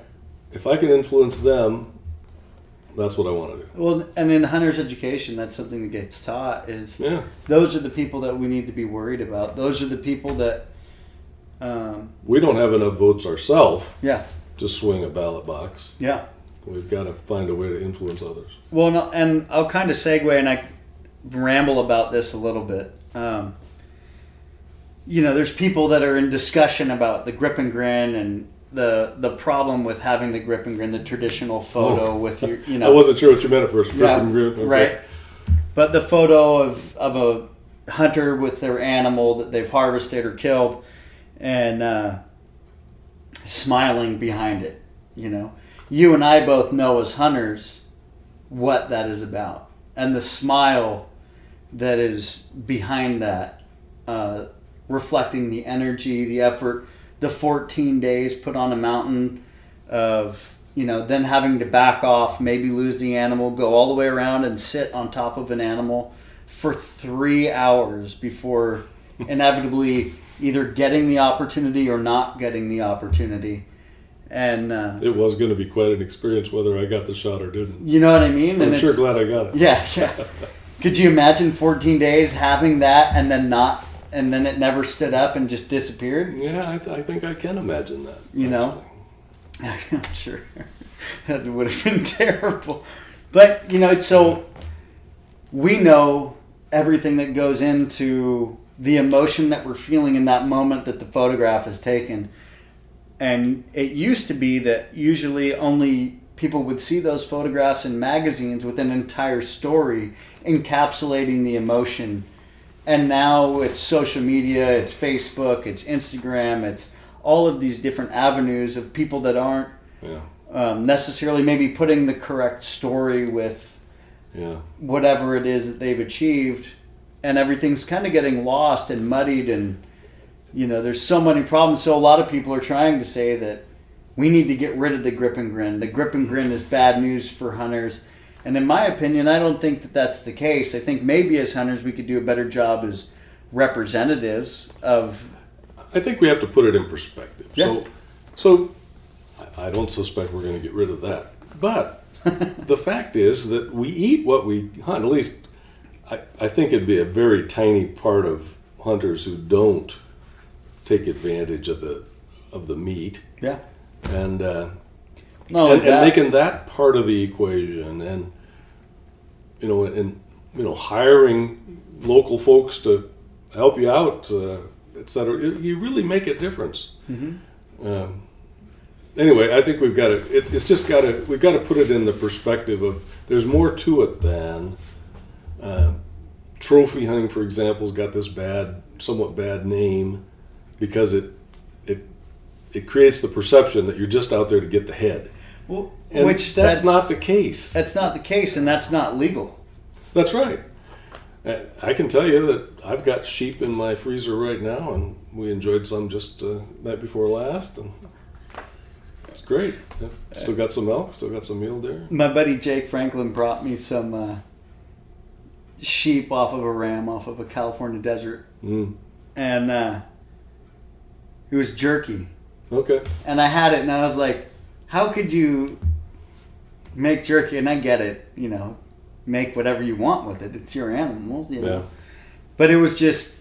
Speaker 2: If I can influence them, that's what I want to do.
Speaker 1: Well, and in hunter's education, that's something that gets taught. Is
Speaker 2: Yeah.
Speaker 1: those are the people that we need to be worried about. Those are the people that, um,
Speaker 2: We don't have enough votes ourselves
Speaker 1: yeah,
Speaker 2: to swing a ballot box.
Speaker 1: yeah.
Speaker 2: We've got to find a way to influence others.
Speaker 1: Well, no, and I'll kind of segue and I ramble about this a little bit. Um, you know, there's people that are in discussion about the grip and grin and the the problem with having the grip and grin, the traditional photo
Speaker 2: Oh.
Speaker 1: with your, you (laughs) know,
Speaker 2: I wasn't sure what you meant at first. Grip
Speaker 1: yeah,
Speaker 2: and grip. Okay.
Speaker 1: right. But the photo of of a hunter with their animal that they've harvested or killed, and uh, smiling behind it. You know, you and I both know as hunters what that is about, and the smile that is behind that, uh, reflecting the energy, the effort, the 14 days put on a mountain of you know then having to back off maybe lose the animal go all the way around and sit on top of an animal for three hours before (laughs) inevitably either getting the opportunity or not getting the opportunity and uh,
Speaker 2: It was going to be quite an experience whether I got the shot or didn't.
Speaker 1: you know what i mean
Speaker 2: I'm
Speaker 1: and
Speaker 2: sure glad I got it.
Speaker 1: yeah yeah (laughs) could you imagine 14 days having that and then not and then it never stood up and just disappeared
Speaker 2: Yeah, I, th- I think I can imagine that.
Speaker 1: You know?
Speaker 2: actually. (laughs)
Speaker 1: I'm sure (laughs) that would have been (laughs) terrible. But, you know, so we know everything that goes into the emotion that we're feeling in that moment that the photograph is taken. And it used to be that usually only people would see those photographs in magazines with an entire story encapsulating the emotion. And now it's social media, it's Facebook, it's Instagram, it's all of these different avenues of people that aren't
Speaker 2: Yeah,
Speaker 1: um, necessarily maybe putting the correct story with
Speaker 2: yeah.
Speaker 1: whatever it is that they've achieved and everything's kind of getting lost and muddied and you know there's so many problems so a lot of people are trying to say that we need to get rid of the grip and grin the grip and grin is bad news for hunters and in my opinion i don't think that that's the case i think maybe as hunters we could do a better job as representatives of
Speaker 2: I think we have to put it in perspective.
Speaker 1: Yeah.
Speaker 2: So, so I- I don't suspect we're going to get rid of that. But (laughs) the fact is that we eat what we hunt. At least I, I think it'd be a very tiny part of hunters who don't take advantage of the of the meat
Speaker 1: yeah
Speaker 2: and uh,
Speaker 1: no
Speaker 2: and, and making that part of the equation and you know and you know hiring local folks to help you out uh, et cetera you- really make a difference. Um, anyway i think we've got to it, it's just got to we've got to put it in the perspective of there's more to it than uh, trophy hunting for example has got this bad somewhat bad name because it it creates the perception that you're just out there to get the head
Speaker 1: well,
Speaker 2: and
Speaker 1: which
Speaker 2: that's, not the case.
Speaker 1: that's not the case and that's not legal
Speaker 2: That's right. Uh, I can tell you that I've got sheep in my freezer right now, and we enjoyed some just uh, night before last, and it's great. Still got some elk, still got some mule deer.
Speaker 1: My buddy Jake Franklin brought me some uh, sheep off of a ram off of a California desert,
Speaker 2: Mm.
Speaker 1: and uh, it was jerky.
Speaker 2: Okay.
Speaker 1: And I had it, and I was like, "How could you make jerky?" And I get it, you know, make whatever you want with it. It's your animal, you know.
Speaker 2: Yeah.
Speaker 1: But it was just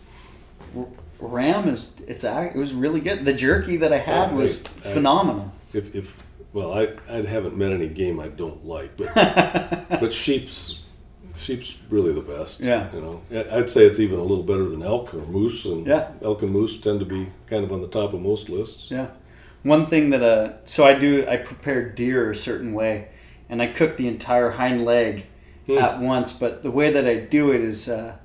Speaker 1: ram is it's it was really good. The jerky that I had was.
Speaker 2: I-
Speaker 1: phenomenal.
Speaker 2: If, if well, I I haven't met any game I don't like, but (laughs) but sheep's sheep's really the best.
Speaker 1: Yeah.
Speaker 2: You know, I- I'd say it's even a little better than elk or moose, and
Speaker 1: Yeah.
Speaker 2: elk and moose tend to be kind of on the top of most lists.
Speaker 1: Yeah. One thing that uh so I do I prepare deer a certain way and I cook the entire hind leg
Speaker 2: Hmm.
Speaker 1: at once, but the way that I do it is uh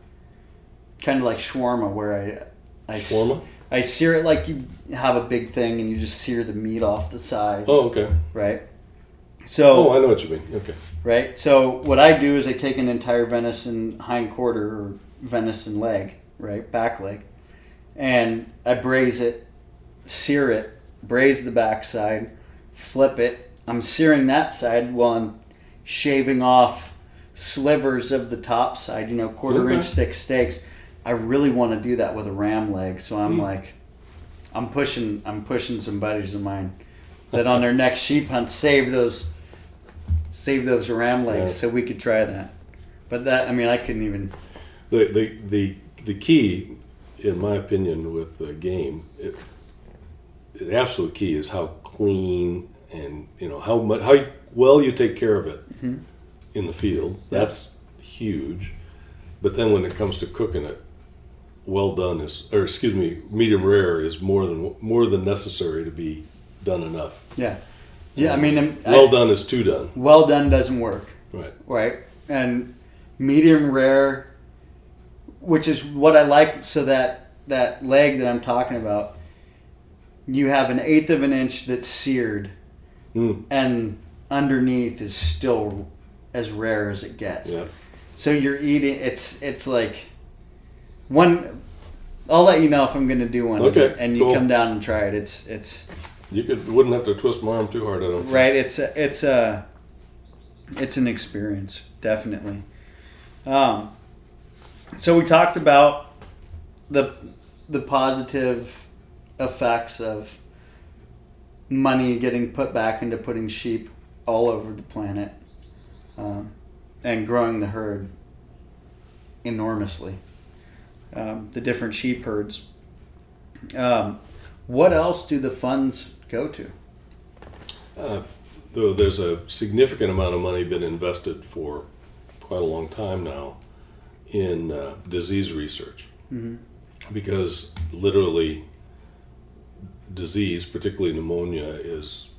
Speaker 1: kind of like shawarma where I,
Speaker 2: Shawarma?
Speaker 1: I sear it like you have a big thing and you just sear the meat off the sides.
Speaker 2: Oh, okay.
Speaker 1: Right. So
Speaker 2: Oh, I know what you mean. Okay.
Speaker 1: right? So what I do is I take an entire venison hind quarter or venison leg, right, back leg, and I braise it, sear it, braise the backside, flip it. I'm searing that side while I'm shaving off slivers of the top side, you know, quarter
Speaker 2: Okay.
Speaker 1: inch thick steaks. I really want to do that with a ram leg, so I'm
Speaker 2: Hmm.
Speaker 1: like, I'm pushing, I'm pushing some buddies of mine that on their next sheep hunt save those save those ram legs
Speaker 2: Yeah.
Speaker 1: so we could try that. But that I mean I couldn't even
Speaker 2: The the the, the key, in my opinion, with the game, it, the absolute key is how clean and you know how much how well you take care of it mm-hmm. in the field. That's huge. But then when it comes to cooking it, well done is, or excuse me, medium rare is more than more than necessary to be done enough.
Speaker 1: Yeah. Yeah, I mean, I-
Speaker 2: Well done is too done.
Speaker 1: well done doesn't work,
Speaker 2: Right.
Speaker 1: right? And medium rare, which is what I like. So that that leg that I'm talking about, you have an eighth of an inch that's seared,
Speaker 2: Mm.
Speaker 1: and underneath is still as rare as it gets.
Speaker 2: Yeah.
Speaker 1: So you're eating. It's it's like one. I'll let you know if I'm going to do one.
Speaker 2: Okay,
Speaker 1: And you
Speaker 2: cool.
Speaker 1: come down and try it. It's it's
Speaker 2: You could wouldn't have to twist my arm too hard. I don't. think.
Speaker 1: right. It's a, it's a it's an experience definitely. Um, so we talked about the the positive effects of money getting put back into putting sheep all over the planet um, and growing the herd enormously. Um, the different sheep herds. Um, what else do the funds go to?
Speaker 2: Uh, though there's a significant amount of money been invested for quite a long time now in uh, disease research. Because literally disease particularly pneumonia is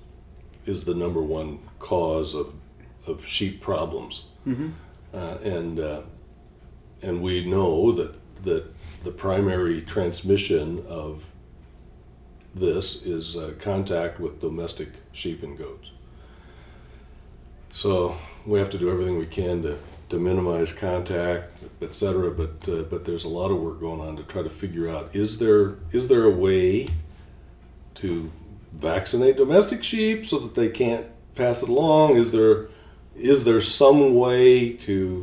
Speaker 2: is the number one cause of, of sheep problems. Uh, and uh, and we know that that the primary transmission of this is uh, contact with domestic sheep and goats. So we have to do everything we can to, to minimize contact, etc. But uh, but there's a lot of work going on to try to figure out is there is there a way to vaccinate domestic sheep so that they can't pass it along? Is there is there some way to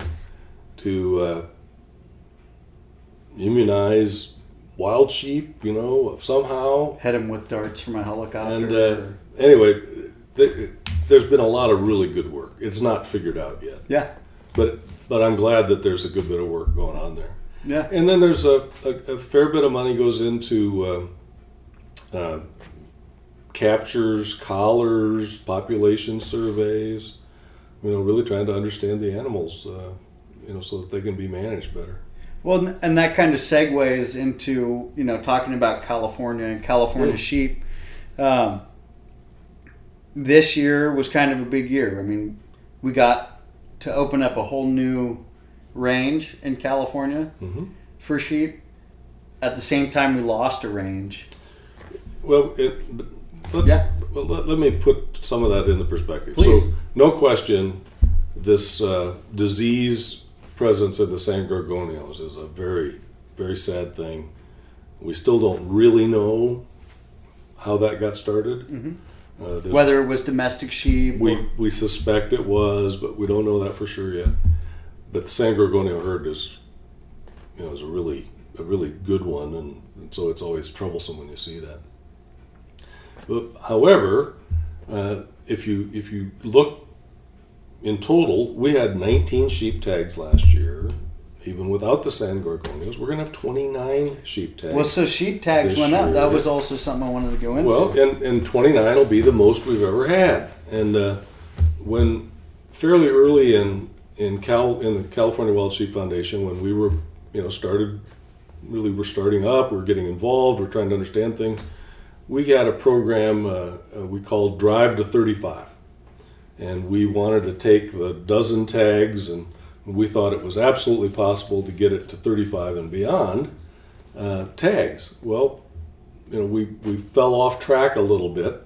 Speaker 2: to uh, immunize wild sheep? You know somehow
Speaker 1: Hit them with darts from a helicopter.
Speaker 2: and uh, anyway, th- there's been a lot of really good work. It's not figured out yet,
Speaker 1: yeah,
Speaker 2: but but I'm glad that there's a good bit of work going on there.
Speaker 1: yeah,
Speaker 2: And then there's a, a, a fair bit of money goes into um uh, captures, collars, population surveys. You know, really trying to understand the animals. Uh, you know, so that they can be managed better.
Speaker 1: Well, and that kind of segues into you know talking about California and California
Speaker 2: Mm.
Speaker 1: sheep. Um, this year was kind of a big year. I mean, we got to open up a whole new range in California
Speaker 2: hmm
Speaker 1: for sheep. At the same time, we lost a range.
Speaker 2: Well, it, let's,
Speaker 1: Yeah.
Speaker 2: well let, let me put some of that into perspective.
Speaker 1: Please.
Speaker 2: So, no question, this uh, disease presence in the San Gorgonios is a very, very sad thing. We still don't really know how that got started. Uh,
Speaker 1: Whether it was domestic sheep,
Speaker 2: we,
Speaker 1: or,
Speaker 2: we suspect it was, but we don't know that for sure yet. But the San Gorgonio herd is, you know, is a really a really good one, and, and so it's always troublesome when you see that. But, however, uh, if you if you look in total, we had 19 sheep tags last year. Even without the San Gorgonios, we're going to have 29 sheep tags.
Speaker 1: well, so sheep tags went up. That was also something I wanted to go into.
Speaker 2: Well, and, and 29 will be the most we've ever had. And uh, when fairly early in in Cal in the California Wild Sheep Foundation, when we were you know started really we're starting up, we're getting involved, we're trying to understand things. We had a program uh, uh, we called Drive to 35, and we wanted to take the dozen tags, and we thought it was absolutely possible to get it to 35 and beyond uh, tags. Well, you know, we, we fell off track a little bit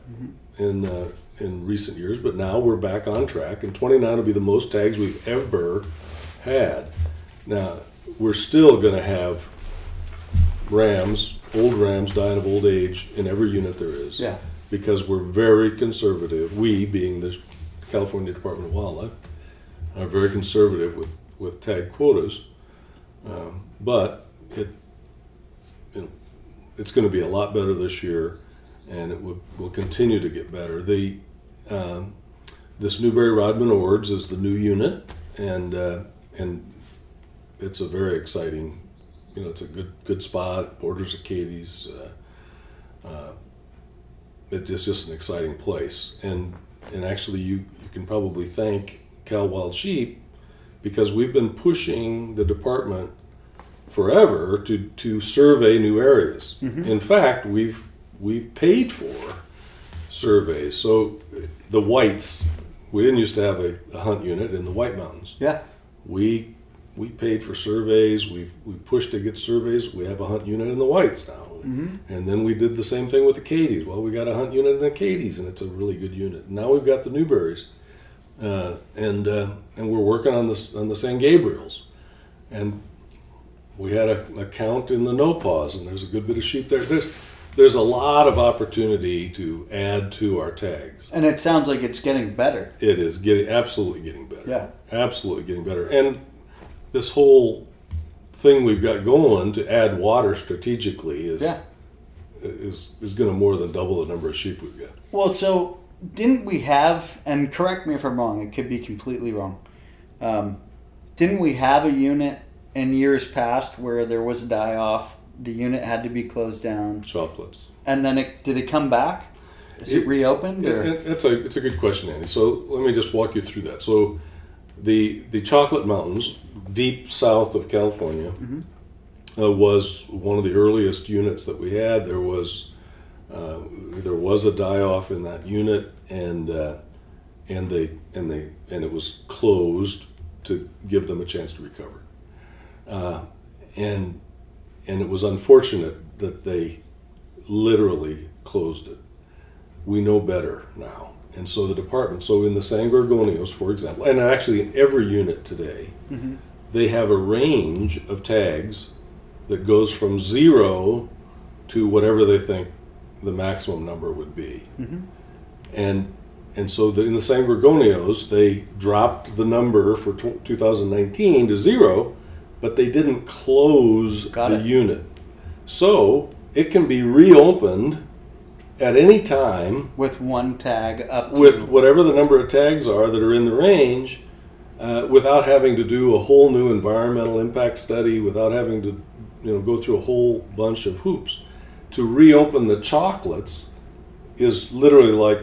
Speaker 2: in uh, in recent years, but now we're back on track, and 29 will be the most tags we've ever had. Now, we're still going to have rams, old rams dying of old age in every unit there is.
Speaker 1: Yeah.
Speaker 2: Because we're very conservative, we being the California Department of Wildlife, are very conservative with, with tag quotas. Um, but it, you know, it's going to be a lot better this year, and it will, will continue to get better. The um, this Newberry Rodman Ords is the new unit, and uh, and it's a very exciting. You know, it's a good good spot. Borders Acades. Uh, uh, it's just an exciting place, and and actually, you can probably thank Cal Wild Sheep because we've been pushing the department forever to to survey new areas. In fact, we've we've paid for surveys. So the whites, we didn't used to have a, a hunt unit in the White Mountains.
Speaker 1: Yeah.
Speaker 2: We we paid for surveys. We we pushed to get surveys. We have a hunt unit in the whites now.
Speaker 1: Mm-hmm.
Speaker 2: And then we did the same thing with the Cadies. Well, we got a hunt unit in the Cadies, and it's a really good unit. Now we've got the Newberries, uh, and uh, and we're working on this on the San Gabriels, and we had a, a count in the Nopahs, and there's a good bit of sheep there. There's there's a lot of opportunity to add to our tags.
Speaker 1: And it sounds like it's getting better.
Speaker 2: It is getting absolutely getting better.
Speaker 1: Yeah.
Speaker 2: absolutely getting better. And this whole thing we've got going to add water strategically is
Speaker 1: Yeah.
Speaker 2: is is going to more than double the number of sheep we've got.
Speaker 1: Well, so didn't we have, and correct me if I'm wrong, it could be completely wrong. Um, didn't we have a unit in years past where there was a die off, the unit had to be closed down,
Speaker 2: Chocolates.
Speaker 1: and then it did it come back? Is it,
Speaker 2: It-
Speaker 1: reopened?
Speaker 2: It,
Speaker 1: Or?
Speaker 2: it- it's a it's a good question, Andy. So let me just walk you through that. So the the Chocolate Mountains, deep south of California, uh, was one of the earliest units that we had. There was uh, there was a die off in that unit, and uh, and they and they and it was closed to give them a chance to recover. Uh, and and it was unfortunate that they literally closed it we know better now. And so the department, so in the San Gorgonios, for example, and actually in every unit today, they have a range of tags that goes from zero to whatever they think the maximum number would be. And and so the, in the San Gorgonios, they dropped the number for tw 2019 to zero, but they didn't close
Speaker 1: Got
Speaker 2: the
Speaker 1: it.
Speaker 2: unit. So it can be reopened at any time
Speaker 1: with one tag up to
Speaker 2: with whatever the number of tags are that are in the range uh, without having to do a whole new environmental impact study without having to you know go through a whole bunch of hoops to reopen the chocolates is literally like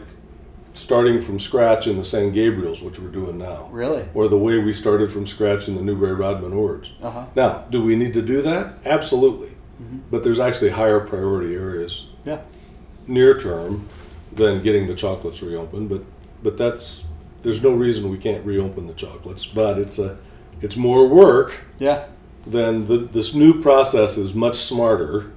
Speaker 2: starting from scratch in the San Gabriels which we're doing now
Speaker 1: really.
Speaker 2: or the way we started from scratch in the Newberry Rodman Ords
Speaker 1: Uh huh.
Speaker 2: now do we need to do that absolutely but there's actually higher priority areas
Speaker 1: Yeah.
Speaker 2: near term than getting the chocolates reopened. But but that's there's no reason we can't reopen the chocolates. But it's a it's more work
Speaker 1: Yeah.
Speaker 2: than the, this new process is much smarter.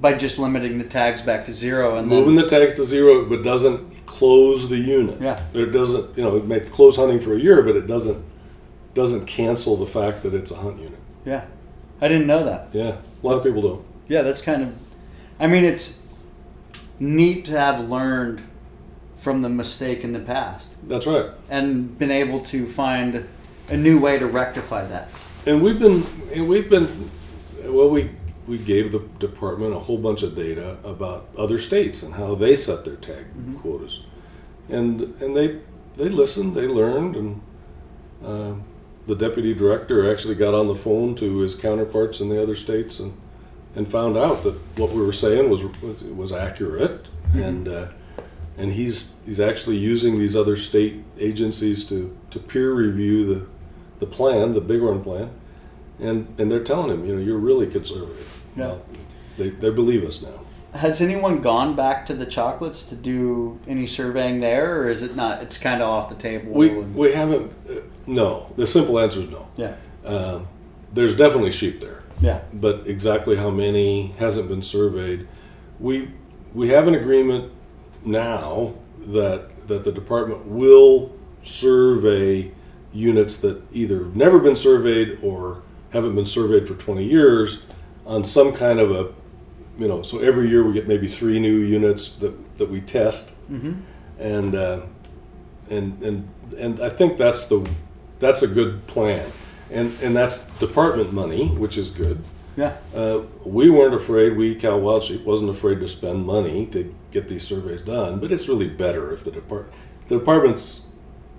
Speaker 1: By just limiting the tags back to zero and
Speaker 2: Moving
Speaker 1: then
Speaker 2: the tags to zero, but doesn't close the unit.
Speaker 1: Yeah.
Speaker 2: it doesn't. You know, it may close hunting for a year, but it doesn't doesn't cancel the fact that it's a hunt unit.
Speaker 1: yeah. I didn't know that.
Speaker 2: Yeah, a lot of people don't.
Speaker 1: Yeah, that's kind of. I mean, it's neat to have learned from the mistake in the past
Speaker 2: That's right.
Speaker 1: and been able to find a new way to rectify that.
Speaker 2: And we've been, and we've been, well, we we gave the department a whole bunch of data about other states and how they set their tag quotas, and and they they listened, they learned, and uh, the deputy director actually got on the phone to his counterparts in the other states and and found out that what we were saying was was, was accurate, and uh, and he's he's actually using these other state agencies to to peer review the the plan, the Bighorn plan, and and they're telling him, you know, you're really conservative.
Speaker 1: Yeah.
Speaker 2: Well, they they believe us now.
Speaker 1: Has anyone gone back to the chocolates to do any surveying there, or is it not? It's kind of off the table.
Speaker 2: We
Speaker 1: and-
Speaker 2: we haven't. Uh, no, the simple answer is no.
Speaker 1: yeah,
Speaker 2: Um, there's definitely sheep there,
Speaker 1: yeah,
Speaker 2: but exactly how many hasn't been surveyed. We we have an agreement now that that the department will survey units that either have never been surveyed or haven't been surveyed for 20 years on some kind of a you know so every year we get maybe three new units that, that we test
Speaker 1: mm-hmm.
Speaker 2: and uh, and and and I think that's the that's a good plan and and that's department money which is good
Speaker 1: yeah,
Speaker 2: uh, we weren't afraid, we, Cal Wild Sheep, wasn't afraid to spend money to get these surveys done, but it's really better if the department, the department's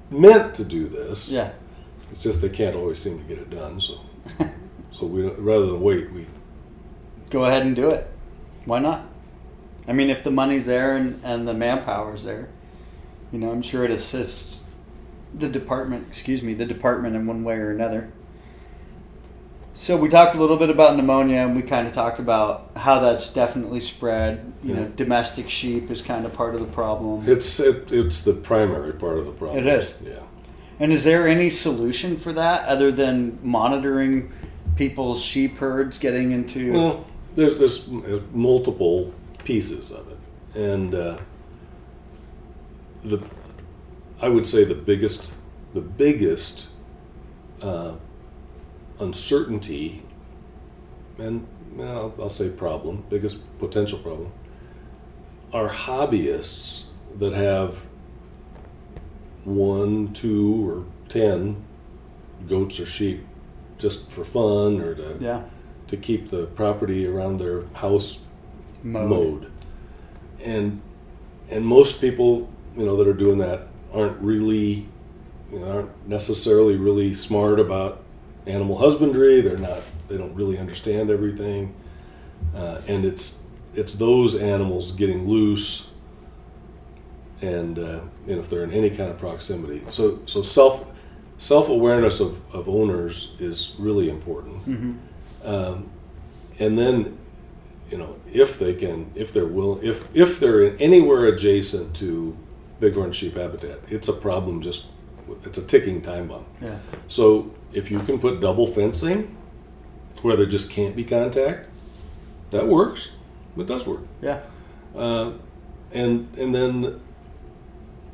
Speaker 2: meant to do this.
Speaker 1: yeah.
Speaker 2: It's just they can't always seem to get it done, so (laughs) so we rather than wait, we
Speaker 1: Go ahead and do it. Why not? I mean, if the money's there and, and the manpower's there, you know, I'm sure it assists the department. Excuse me, the department in one way or another. So we talked a little bit about pneumonia, and we kind of talked about how that's definitely spread. You know, domestic sheep is kind of part of the problem.
Speaker 2: It's it, it's the primary part of the problem.
Speaker 1: It is.
Speaker 2: Yeah.
Speaker 1: And is there any solution for that other than monitoring people's sheep herds getting into?
Speaker 2: Well, there's this multiple pieces of it, and uh, the I would say the biggest the biggest uh, uncertainty, and well, I'll say problem, biggest potential problem, are hobbyists that have one, two, or ten goats or sheep just for fun or to
Speaker 1: yeah,
Speaker 2: to keep the property around their house
Speaker 1: mode.
Speaker 2: mowed. And and most people, you know, that are doing that aren't really you know, aren't necessarily really smart about animal husbandry. They're not they don't really understand everything. Uh, and it's it's those animals getting loose and uh, and if they're in any kind of proximity. So so self self awareness of, of owners is really important.
Speaker 1: hmm
Speaker 2: Um, and then, you know, if they can, if they're will, if if they're anywhere adjacent to bighorn sheep habitat, it's a problem. Just it's a ticking time bomb.
Speaker 1: Yeah,
Speaker 2: So if you can put double fencing where there just can't be contact, that works. It does work.
Speaker 1: yeah,
Speaker 2: Uh, and and then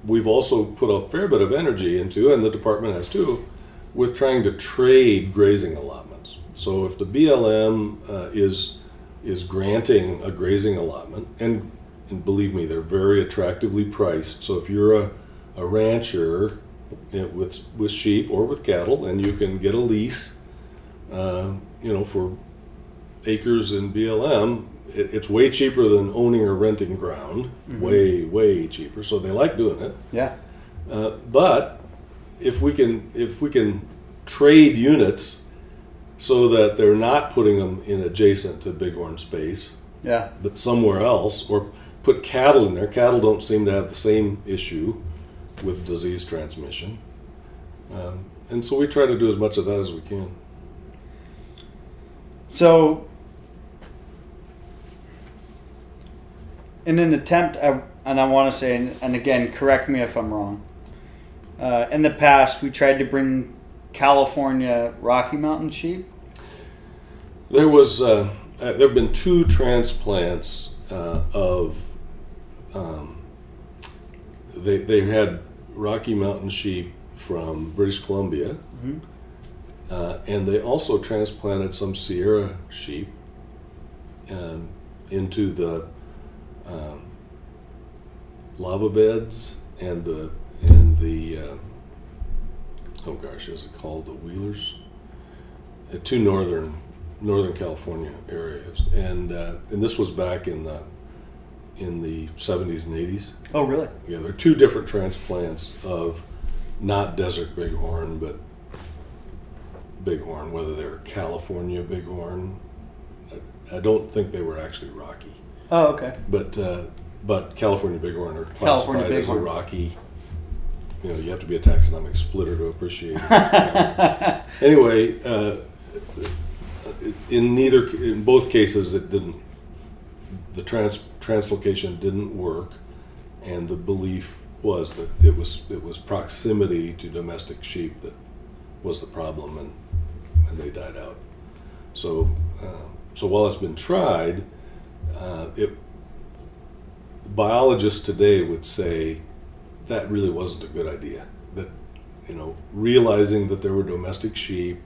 Speaker 2: we've also put a fair bit of energy into, and the department has too, with trying to trade grazing allotments. So if the BLM uh, is is granting a grazing allotment, and and believe me, they're very attractively priced. So if you're a, a rancher eh, with with sheep or with cattle, and you can get a lease, uh, you know, for acres in BLM, it, it's way cheaper than owning or renting ground. Way, way cheaper. So they like doing it.
Speaker 1: yeah,
Speaker 2: Uh, but if we can, if we can trade units so that they're not putting them in adjacent to bighorn space,
Speaker 1: yeah.
Speaker 2: but somewhere else, or put cattle in there. Cattle don't seem to have the same issue with disease transmission. Um, and so we try to do as much of that as we can.
Speaker 1: So, in an attempt, I, and I want to say, and, and again, correct me if I'm wrong. Uh, in the past, we tried to bring California Rocky Mountain sheep.
Speaker 2: There was uh, uh, there have been two transplants uh, of um, they they had Rocky Mountain sheep from British Columbia,
Speaker 1: Mhm.
Speaker 2: uh, and they also transplanted some Sierra sheep um, into the um, lava beds and the and the uh, oh gosh, is it called the Wheelers? Uh, two northern Northern California areas, and uh, and this was back in the in the 70s and 80s.
Speaker 1: Oh, really?
Speaker 2: Yeah, there are two different transplants of not desert bighorn, but bighorn. Whether they're California bighorn, I, I don't think they were actually Rocky,
Speaker 1: Oh, okay.
Speaker 2: but uh, but California bighorn are
Speaker 1: California
Speaker 2: classified as a
Speaker 1: bighorn.
Speaker 2: Rocky. You know, you have to be a taxonomic splitter to appreciate it. (laughs) anyway, uh, in neither, in both cases, it didn't. The trans translocation didn't work, and the belief was that it was it was proximity to domestic sheep that was the problem, and and they died out. So uh, so while it's been tried, uh, it biologists today would say that really wasn't a good idea. That you know, realizing that there were domestic sheep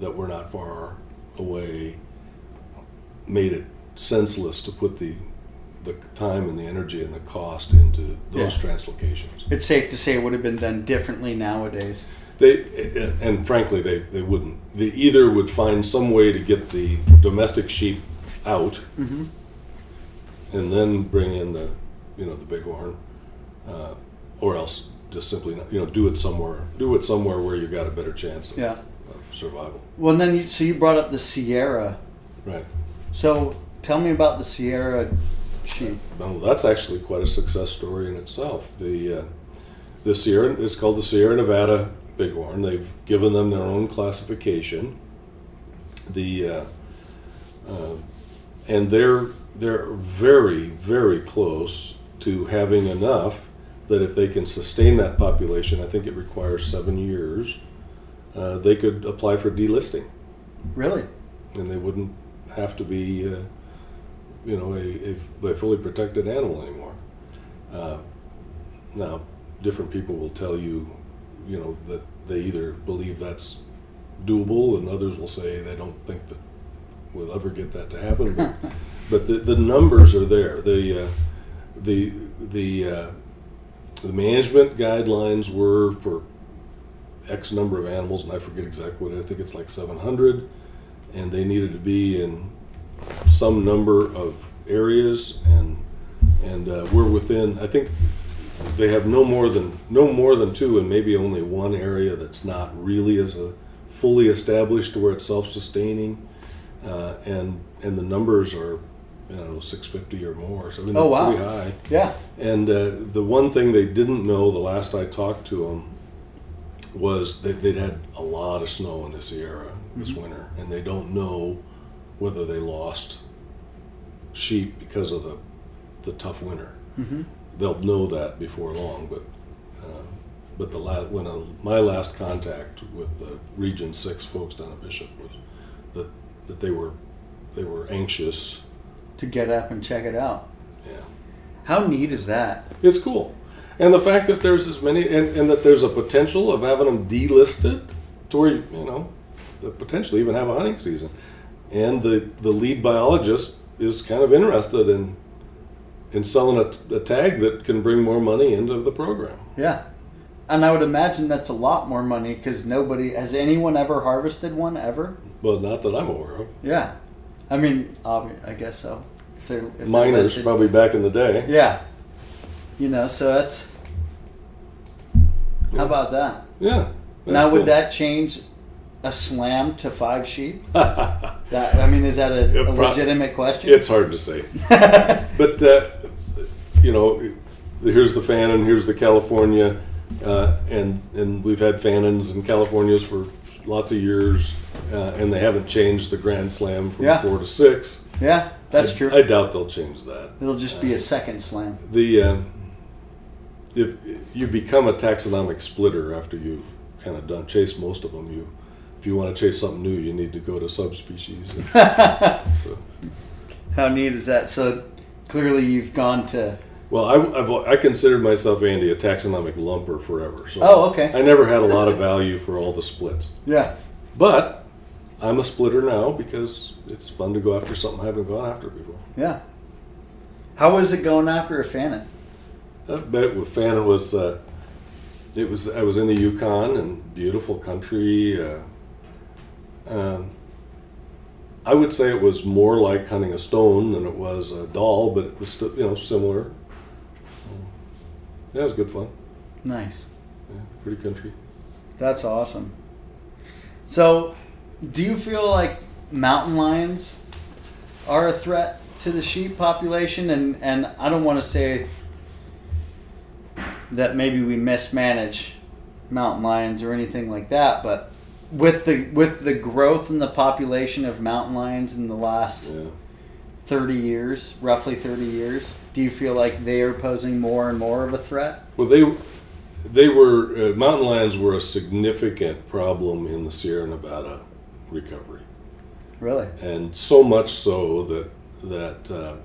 Speaker 2: that were not far away made it senseless to put the the time and the energy and the cost into those translocations.
Speaker 1: it's safe to say it would have been done differently nowadays.
Speaker 2: They and frankly they, they wouldn't. They either would find some way to get the domestic sheep out
Speaker 1: Mm-hmm.
Speaker 2: And then bring in the you know the bighorn, uh, or else just simply not, you know do it somewhere do it somewhere where you got a better chance of,
Speaker 1: Yeah.
Speaker 2: of survival.
Speaker 1: Well, then you, so you brought up the Sierra.
Speaker 2: Right.
Speaker 1: So tell me about the Sierra sheep.
Speaker 2: Well, that's actually quite a success story in itself. The uh, the Sierra it's called the Sierra Nevada bighorn. They've given them their own classification, The uh, uh, and they're they're very very close to having enough that if they can sustain that population, I think it requires seven years. Uh, they could apply for delisting,
Speaker 1: Really?
Speaker 2: and they wouldn't have to be, uh, you know, a, a, a fully protected animal anymore. Uh, now, different people will tell you, you know, that they either believe that's doable, and others will say they don't think that we'll ever get that to happen. (laughs) But, the, the numbers are there. The uh, the the uh, the management guidelines were for X number of animals, and I forget exactly what I think it's like 700, and they needed to be in some number of areas, and and uh, we're within. I think they have no more than no more than two, and maybe only one area that's not really as a fully established to where it's self-sustaining, uh, and and the numbers are. I don't know, 650 or more. So I mean,
Speaker 1: Oh, wow.
Speaker 2: pretty high.
Speaker 1: Yeah.
Speaker 2: And uh, the one thing they didn't know the last I talked to them was that they'd had a lot of snow in the Sierra this winter, and they don't know whether they lost sheep because of the the tough winter.
Speaker 1: Mm-hmm.
Speaker 2: They'll know that before long, but uh, but the la- when I, my last contact with the Region Six folks down at Bishop was that that they were they were anxious.
Speaker 1: To get up and check it out.
Speaker 2: Yeah.
Speaker 1: How neat is that?
Speaker 2: It's cool. And the fact that there's as many, and, and that there's a potential of having them delisted to where, you, know, potentially even have a hunting season. And the, the lead biologist is kind of interested in in selling a, a tag that can bring more money into the program.
Speaker 1: Yeah. And I would imagine that's a lot more money because nobody has anyone ever harvested one ever.
Speaker 2: Well, not that I'm aware of.
Speaker 1: Yeah. I mean, obvi- I guess so. If they're, if they're
Speaker 2: Miners,
Speaker 1: listed.
Speaker 2: probably back in the day.
Speaker 1: Yeah. You know, so that's. How about that?
Speaker 2: Yeah.
Speaker 1: now, would that change a slam to five sheep? (laughs) That I mean, is that a, a
Speaker 2: pro-
Speaker 1: legitimate question?
Speaker 2: It's hard to say. (laughs) but uh, you know, here's the Fannin, here's the California, uh, and and we've had Fannins and Californias for lots of years, uh, and they haven't changed the Grand Slam from
Speaker 1: Yeah.
Speaker 2: four to six.
Speaker 1: yeah, that's
Speaker 2: I,
Speaker 1: true.
Speaker 2: I doubt they'll change that.
Speaker 1: It'll just be a second slam.
Speaker 2: The uh, if you become a taxonomic splitter after you've kind of done chase most of them, you if you want to chase something new, you need to go to subspecies. (laughs) So-
Speaker 1: How neat is that? So clearly, you've gone to.
Speaker 2: Well, I, I've, I considered myself, Andy, a taxonomic lumper forever. So
Speaker 1: Oh, okay.
Speaker 2: I never had a lot of value for all the splits.
Speaker 1: Yeah.
Speaker 2: But I'm a splitter now because it's fun to go after something I haven't gone after before.
Speaker 1: Yeah. How was it going after a Fannin?
Speaker 2: I bet with Fannin was, uh, it was, I was in the Yukon and beautiful country. Uh, um, I would say it was more like hunting a stone than it was a Dall, but it was still, you know, similar. Yeah, it was good fun.
Speaker 1: Nice.
Speaker 2: Yeah, pretty country.
Speaker 1: That's awesome. So, do you feel like mountain lions are a threat to the sheep population? And and I don't want to say that maybe we mismanage mountain lions or anything like that, but with the with the growth in the population of mountain lions in the last
Speaker 2: Yeah.
Speaker 1: 30 years, roughly 30 years, do you feel like they are posing more and more of a threat?
Speaker 2: Well, they they were uh, mountain lions were a significant problem in the Sierra Nevada recovery,
Speaker 1: Really?
Speaker 2: and so much so that that uh,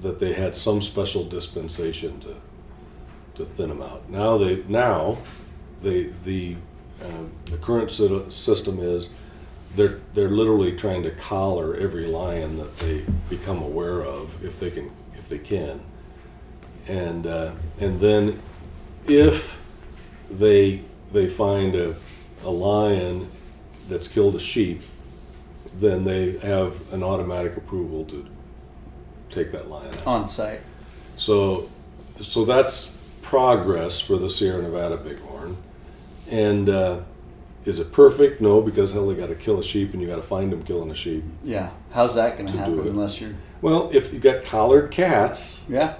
Speaker 2: that they had some special dispensation to to thin them out. Now they now they the uh, the current system is they're they're literally trying to collar every lion that they become aware of if they can if they can and uh, and then if they they find a, a lion that's killed a sheep then they have an automatic approval to take that lion out
Speaker 1: On site.
Speaker 2: so, so that's progress for the Sierra Nevada bighorn. And uh, is it perfect? No, because hell, they got to kill a sheep, and you got to find them killing a sheep.
Speaker 1: Yeah. How's that going to
Speaker 2: To do
Speaker 1: happen
Speaker 2: it.
Speaker 1: unless you're.
Speaker 2: Well, if you've got collared cats,
Speaker 1: Yeah.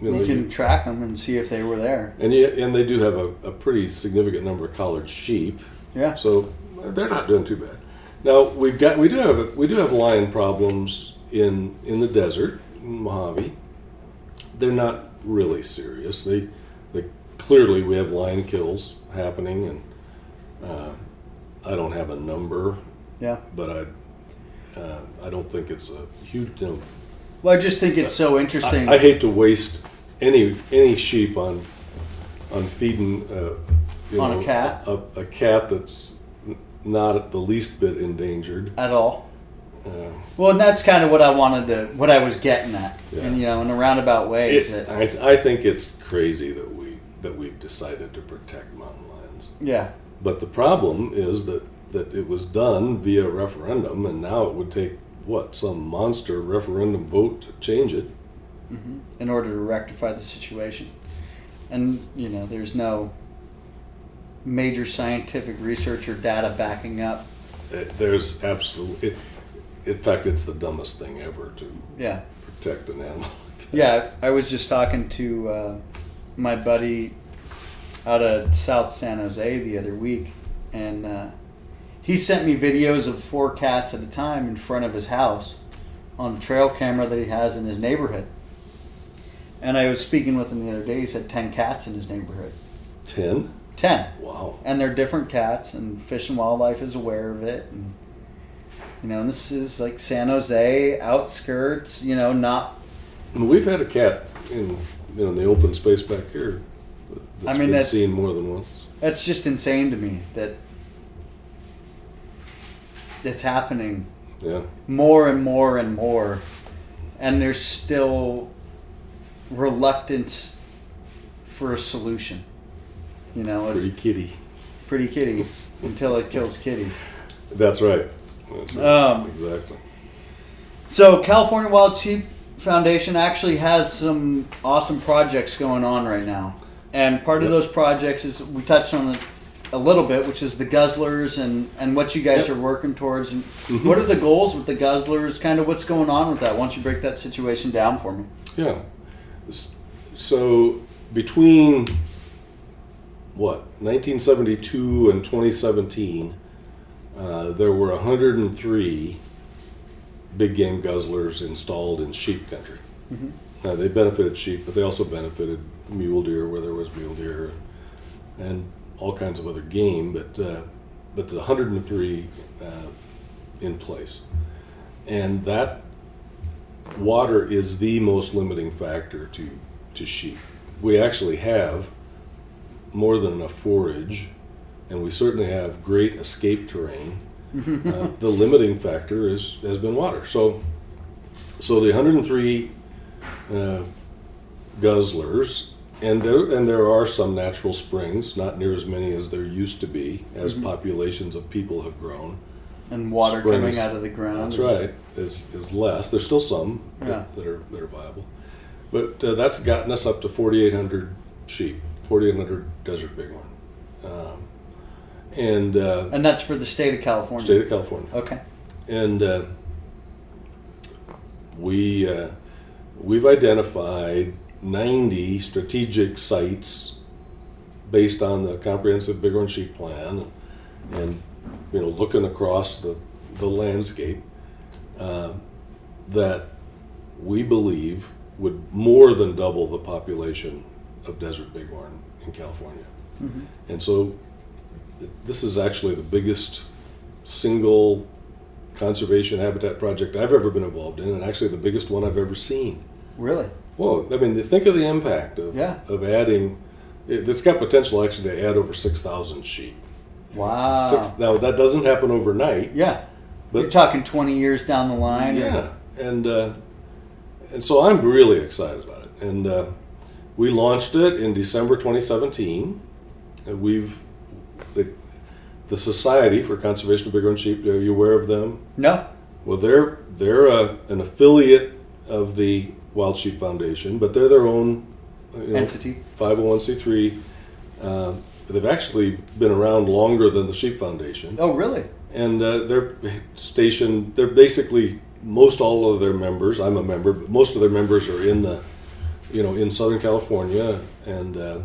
Speaker 2: you know,
Speaker 1: You can
Speaker 2: you-
Speaker 1: track them and see if they were there.
Speaker 2: and you, and they do have a, a pretty significant number of collared sheep,
Speaker 1: Yeah.
Speaker 2: so they're not doing too bad. Now we've got we do have we do have lion problems in in the desert in Mojave. They're not really serious. They they clearly we have lion kills happening, and uh, I don't have a number,
Speaker 1: Yeah.
Speaker 2: but I uh, I don't think it's a huge. Know,
Speaker 1: Well, I just think it's so interesting.
Speaker 2: I, I hate to waste any any sheep on on feeding uh,
Speaker 1: On a cat?
Speaker 2: a, a cat that's not the least bit endangered.
Speaker 1: at all.
Speaker 2: Uh,
Speaker 1: Well, and that's kind of what I wanted to, what I was getting at,
Speaker 2: Yeah.
Speaker 1: and you know, in a roundabout ways.
Speaker 2: it,
Speaker 1: that,
Speaker 2: I, I think it's crazy that we that we've decided to protect mountain lions.
Speaker 1: yeah,
Speaker 2: But the problem is that that it was done via referendum, and now it would take what some monster referendum vote to change it.
Speaker 1: in order to rectify the situation, and you know, there's no major scientific research or data backing up.
Speaker 2: It- there's absolutely, it, in fact, it's the dumbest thing ever to
Speaker 1: Yeah,
Speaker 2: protect an animal. (laughs) like
Speaker 1: yeah. I was just talking to uh, my buddy out of South San Jose the other week, and uh, he sent me videos of four cats at a time in front of his house on a trail camera that he has in his neighborhood. And I was speaking with him the other day. He said ten cats in his neighborhood.
Speaker 2: Ten?
Speaker 1: Ten,
Speaker 2: Wow.
Speaker 1: and they're different cats, and Fish and Wildlife is aware of it. And you know, and this is like San Jose outskirts. You know, not.
Speaker 2: And we've had a cat in you know in the open space back here.
Speaker 1: I mean,
Speaker 2: been
Speaker 1: that's-
Speaker 2: seen more than once.
Speaker 1: That's just insane to me that it's happening
Speaker 2: Yeah.
Speaker 1: more and more and more, and there's still reluctance for a solution. You know, it's
Speaker 2: Pretty kitty.
Speaker 1: pretty kitty until it kills kitties.
Speaker 2: That's right. That's right.
Speaker 1: Um,
Speaker 2: exactly.
Speaker 1: So, California Wild Sheep Foundation actually has some awesome projects going on right now, and part of
Speaker 2: Yep.
Speaker 1: those projects is we touched on it a little bit, which is the guzzlers and and what you guys
Speaker 2: Yep.
Speaker 1: are working towards. And
Speaker 2: Mhm.
Speaker 1: what are the goals with the guzzlers? Kind of what's going on with that? Why don't you break that situation down for me?
Speaker 2: Yeah. So between what 1972 and 2017, uh, there were 103 big game guzzlers installed in sheep country.
Speaker 1: Mhm.
Speaker 2: Now they benefited sheep, but they also benefited mule deer where there was mule deer, and all kinds of other game. But uh, but the 103 uh, in place, and that water is the most limiting factor to to sheep. We actually have more than enough forage, and we certainly have great escape terrain. (laughs) Uh, the limiting factor is has been water. So, so the 103 uh, guzzlers, and there and there are some natural springs, not near as many as there used to be, as populations of people have grown.
Speaker 1: And water
Speaker 2: Springs.
Speaker 1: coming out of the ground.
Speaker 2: That's
Speaker 1: is-
Speaker 2: right. Is is less. There's still some that-
Speaker 1: Yeah.
Speaker 2: that, are that are viable, but uh, that's gotten us up to 4,800 sheep, 4,800 desert bighorn, um, and uh,
Speaker 1: And that's for the state of California.
Speaker 2: state of California,
Speaker 1: Okay.
Speaker 2: and uh, we uh, we've identified 90 strategic sites based on the comprehensive Big bighorn sheep plan, and you know looking across the the landscape uh, that we believe would more than double the population of desert bighorn in California. And so this is actually the biggest single conservation habitat project I've ever been involved in, and actually the biggest one I've ever seen.
Speaker 1: Really?
Speaker 2: Whoa! I mean, think of the impact of
Speaker 1: Yeah.
Speaker 2: of adding. It, it's got potential actually to add over six thousand sheep.
Speaker 1: Wow.
Speaker 2: Six, now that doesn't happen overnight.
Speaker 1: Yeah.
Speaker 2: But-
Speaker 1: You're talking 20 years down the line. or-
Speaker 2: Yeah, and uh, and so I'm really excited about it. And uh, we launched it in December 2017. And we've the, the Society for Conservation of Bighorn Sheep. Are you aware of them?
Speaker 1: No.
Speaker 2: Well, they're they're uh, an affiliate of the Wild Sheep Foundation, but they're their own you know,
Speaker 1: Entity.
Speaker 2: 501c3. Uh, they've actually been around longer than the Sheep Foundation
Speaker 1: Oh, really?
Speaker 2: and uh, they're stationed. They're basically most all of their members. I'm a member, but most of their members are in the, you know, in Southern California, and uh,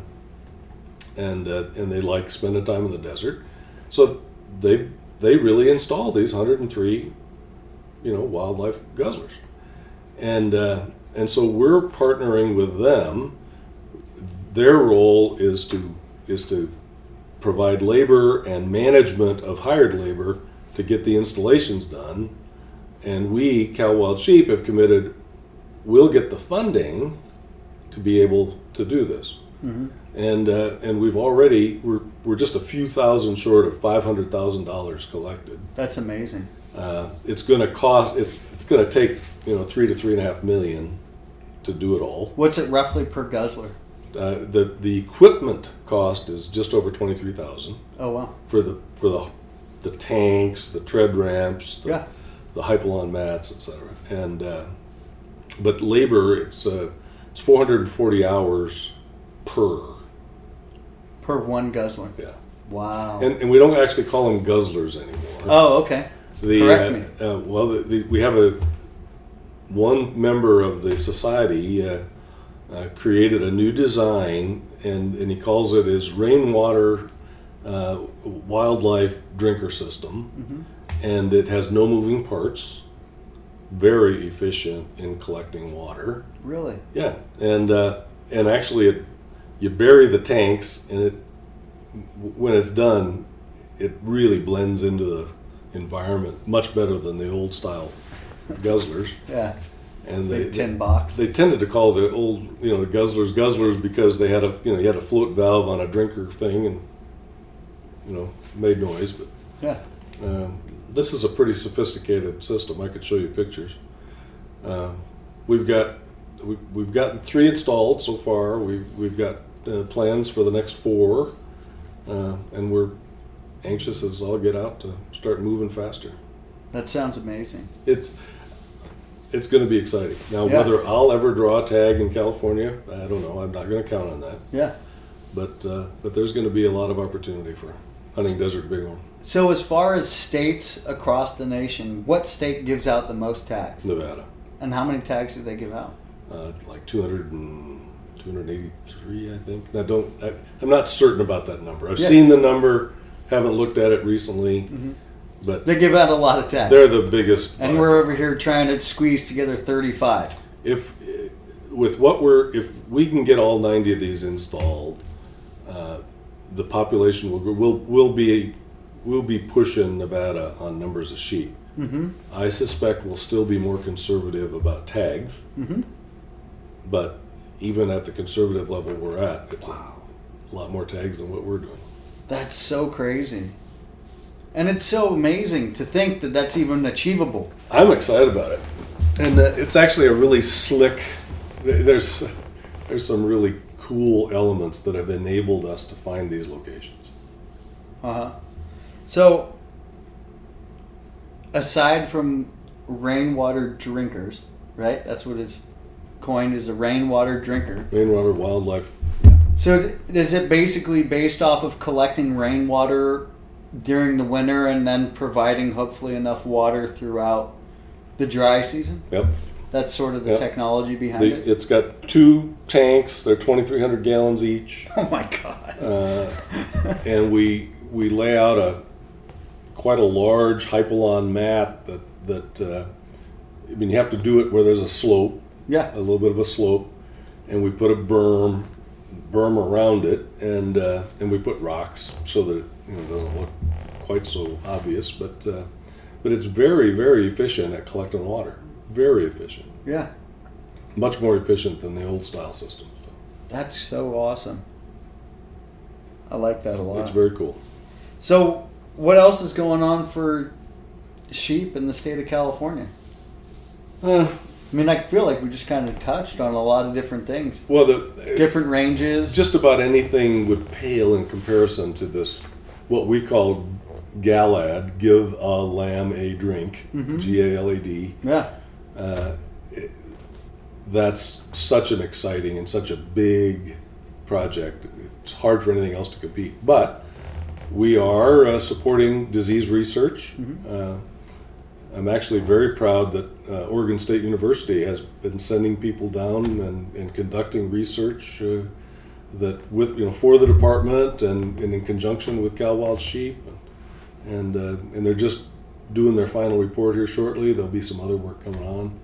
Speaker 2: and uh, and they like spending time in the desert. So they they really install these 103, you know, wildlife guzzlers, and uh, and so we're partnering with them. Their role is to is to provide labor and management of hired labor to get the installations done. And we, Cal Wild Sheep, have committed we'll get the funding to be able to do this. And uh, and we've already we're we're just a few thousand short of five hundred thousand dollars collected.
Speaker 1: That's amazing.
Speaker 2: Uh, it's going to cost it's it's going to take you know three to three and a half million to do it all.
Speaker 1: What's it roughly per guzzler?
Speaker 2: Uh, the the equipment cost is just over twenty three thousand
Speaker 1: Oh wow.
Speaker 2: for the for the the tanks, the tread ramps, the,
Speaker 1: Yeah.
Speaker 2: the hypalon mats, etc. And uh, but labor it's uh, it's four hundred and forty hours per.
Speaker 1: Per one guzzler.
Speaker 2: Yeah,
Speaker 1: Wow.
Speaker 2: and, and we don't actually call them guzzlers anymore.
Speaker 1: oh, okay.
Speaker 2: The
Speaker 1: correct
Speaker 2: uh,
Speaker 1: me.
Speaker 2: Uh, well, the, the, we have a one member of the society uh, uh, created a new design, and, and he calls it his rainwater uh, wildlife drinker system, and it has no moving parts. Very efficient in collecting water.
Speaker 1: Really?
Speaker 2: Yeah, and uh, and actually, it you bury the tanks, and it when it's done, it really blends into the environment much better than the old style guzzlers.
Speaker 1: Yeah.
Speaker 2: And they
Speaker 1: Big tin box.
Speaker 2: they tended to call the old you know the guzzlers guzzlers because they had a you know you had a float valve on a drinker thing and you know made noise, but
Speaker 1: Yeah.
Speaker 2: um, this is a pretty sophisticated system. I could show you pictures. Uh, we've got we, we've gotten three installed so far. We've we've got uh, plans for the next four, uh, and we're anxious as all get out to start moving faster.
Speaker 1: That sounds amazing.
Speaker 2: It's it's going to be exciting. Now,
Speaker 1: Yeah.
Speaker 2: whether I'll ever draw a tag in California, I don't know. I'm not going to count on that.
Speaker 1: Yeah.
Speaker 2: But uh, but there's going to be a lot of opportunity for hunting desert bighorn.
Speaker 1: So as far as states across the nation, what state gives out the most tags?
Speaker 2: Nevada.
Speaker 1: And how many tags do they give out?
Speaker 2: uh, like 200 and 283, I think. Now, don't I, I'm not certain about that number. I've
Speaker 1: Yeah.
Speaker 2: seen the number, haven't looked at it recently,
Speaker 1: Mm-hmm.
Speaker 2: but
Speaker 1: They give out a lot of tags.
Speaker 2: they're the biggest.
Speaker 1: and we're over here trying to squeeze together 35.
Speaker 2: if with what we're if we can get all 90 of these installed, uh, the population will will will be will be pushing Nevada on numbers of sheep.
Speaker 1: Mm-hmm.
Speaker 2: I suspect we'll still be more conservative about tags,
Speaker 1: Mhm.
Speaker 2: but even at the conservative level we're at, it's a lot more tags than what we're doing.
Speaker 1: That's so crazy. And it's so amazing to think that that's even achievable.
Speaker 2: I'm excited about it, and uh, it's actually a really slick. There's there's some really cool elements that have enabled us to find these locations.
Speaker 1: Uh huh. So, aside from rainwater drinkers, right? That's what is coined as a rainwater drinker.
Speaker 2: Rainwater wildlife.
Speaker 1: So, th- is it basically based off of collecting rainwater during the winter and then providing hopefully enough water throughout the dry season?
Speaker 2: Yep.
Speaker 1: That's sort of the
Speaker 2: Yep.
Speaker 1: technology behind
Speaker 2: The,
Speaker 1: it.
Speaker 2: it's got two tanks. They're 2,300 gallons each, (laughs)
Speaker 1: Oh my god!
Speaker 2: uh, and we we lay out a quite a large hypalon mat that that. Uh, I mean, you have to do it where there's a slope.
Speaker 1: Yeah.
Speaker 2: a little bit of a slope, and we put a berm berm around it, and uh, and we put rocks so that it you know, doesn't look quite so obvious. But uh, but it's very very efficient at collecting water. Very efficient.
Speaker 1: Yeah.
Speaker 2: Much more efficient than the old style system.
Speaker 1: That's so awesome. I like that a lot.
Speaker 2: It's very cool.
Speaker 1: So, what else is going on for sheep in the state of California?
Speaker 2: Uh,
Speaker 1: I mean, I feel like we just kind of touched on a lot of different things,
Speaker 2: well, the,
Speaker 1: different ranges.
Speaker 2: just about anything would pale in comparison to this, what we call GALAD, give a lamb a drink, G A L A D.
Speaker 1: yeah,
Speaker 2: uh, it- that's such an exciting and such a big project. It's hard for anything else to compete. But we are uh, supporting disease research. Uh, I'm actually very proud that uh, Oregon State University has been sending people down and, and conducting research uh, that with you know for the department and, and in conjunction with Cal Wild Sheep. and uh, and they're just doing their final report here shortly. There'll be some other work coming on.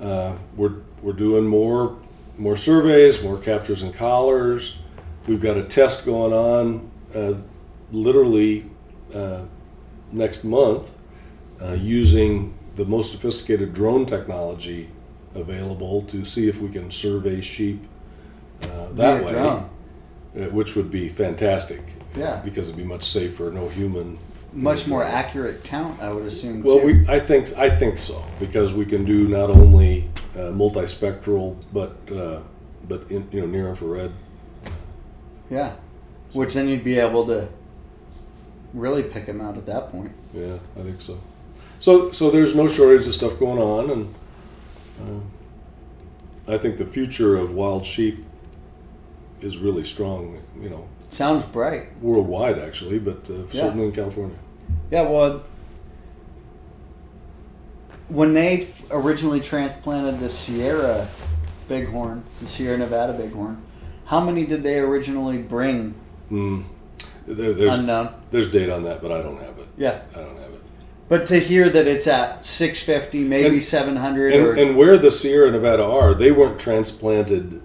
Speaker 2: Uh, we're we're doing more more surveys, more captures and collars. We've got a test going on, uh, literally uh, next month, uh, using the most sophisticated drone technology available to see if we can survey sheep uh, that way, uh, which would be fantastic.
Speaker 1: Yeah.
Speaker 2: because it'd be much safer, no human.
Speaker 1: Much more accurate count, I would assume.
Speaker 2: Well,
Speaker 1: too.
Speaker 2: we I think I think so because we can do not only uh, multispectral but uh, but in, you know near infrared.
Speaker 1: yeah, which then you'd be able to really pick them out at that point.
Speaker 2: Yeah, I think so. So so there's no shortage of stuff going on, and uh, I think the future of wild sheep is really strong. You know,
Speaker 1: Sounds bright.
Speaker 2: worldwide actually, but uh,
Speaker 1: Yeah.
Speaker 2: certainly in California.
Speaker 1: Yeah, well, when they f- originally transplanted the Sierra bighorn, the Sierra Nevada bighorn, how many did they originally bring?
Speaker 2: Mm. There, there's
Speaker 1: Unknown.
Speaker 2: there's data on that, but I don't have it.
Speaker 1: Yeah,
Speaker 2: I don't have.
Speaker 1: But to hear that it's at 650, maybe
Speaker 2: And-
Speaker 1: 700, or
Speaker 2: And, and where the Sierra Nevada are, they weren't transplanted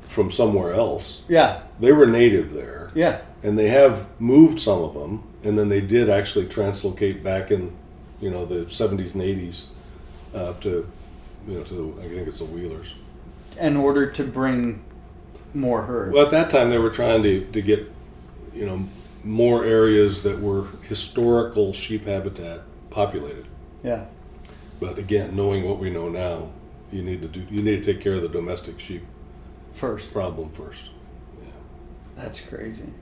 Speaker 2: from somewhere else.
Speaker 1: yeah,
Speaker 2: They were native there,
Speaker 1: yeah,
Speaker 2: and they have moved some of them, and then they did actually translocate back in, you know, the 70s and 80s uh, to, you know, to the, I think it's the Wheelers.
Speaker 1: in order to bring more herd.
Speaker 2: Well, at that time, they were trying to, to get, you know, more areas that were historical sheep habitat populated.
Speaker 1: yeah,
Speaker 2: But again, knowing what we know now, you need to do you need to take care of the domestic sheep
Speaker 1: first.
Speaker 2: problem first.
Speaker 1: That's crazy.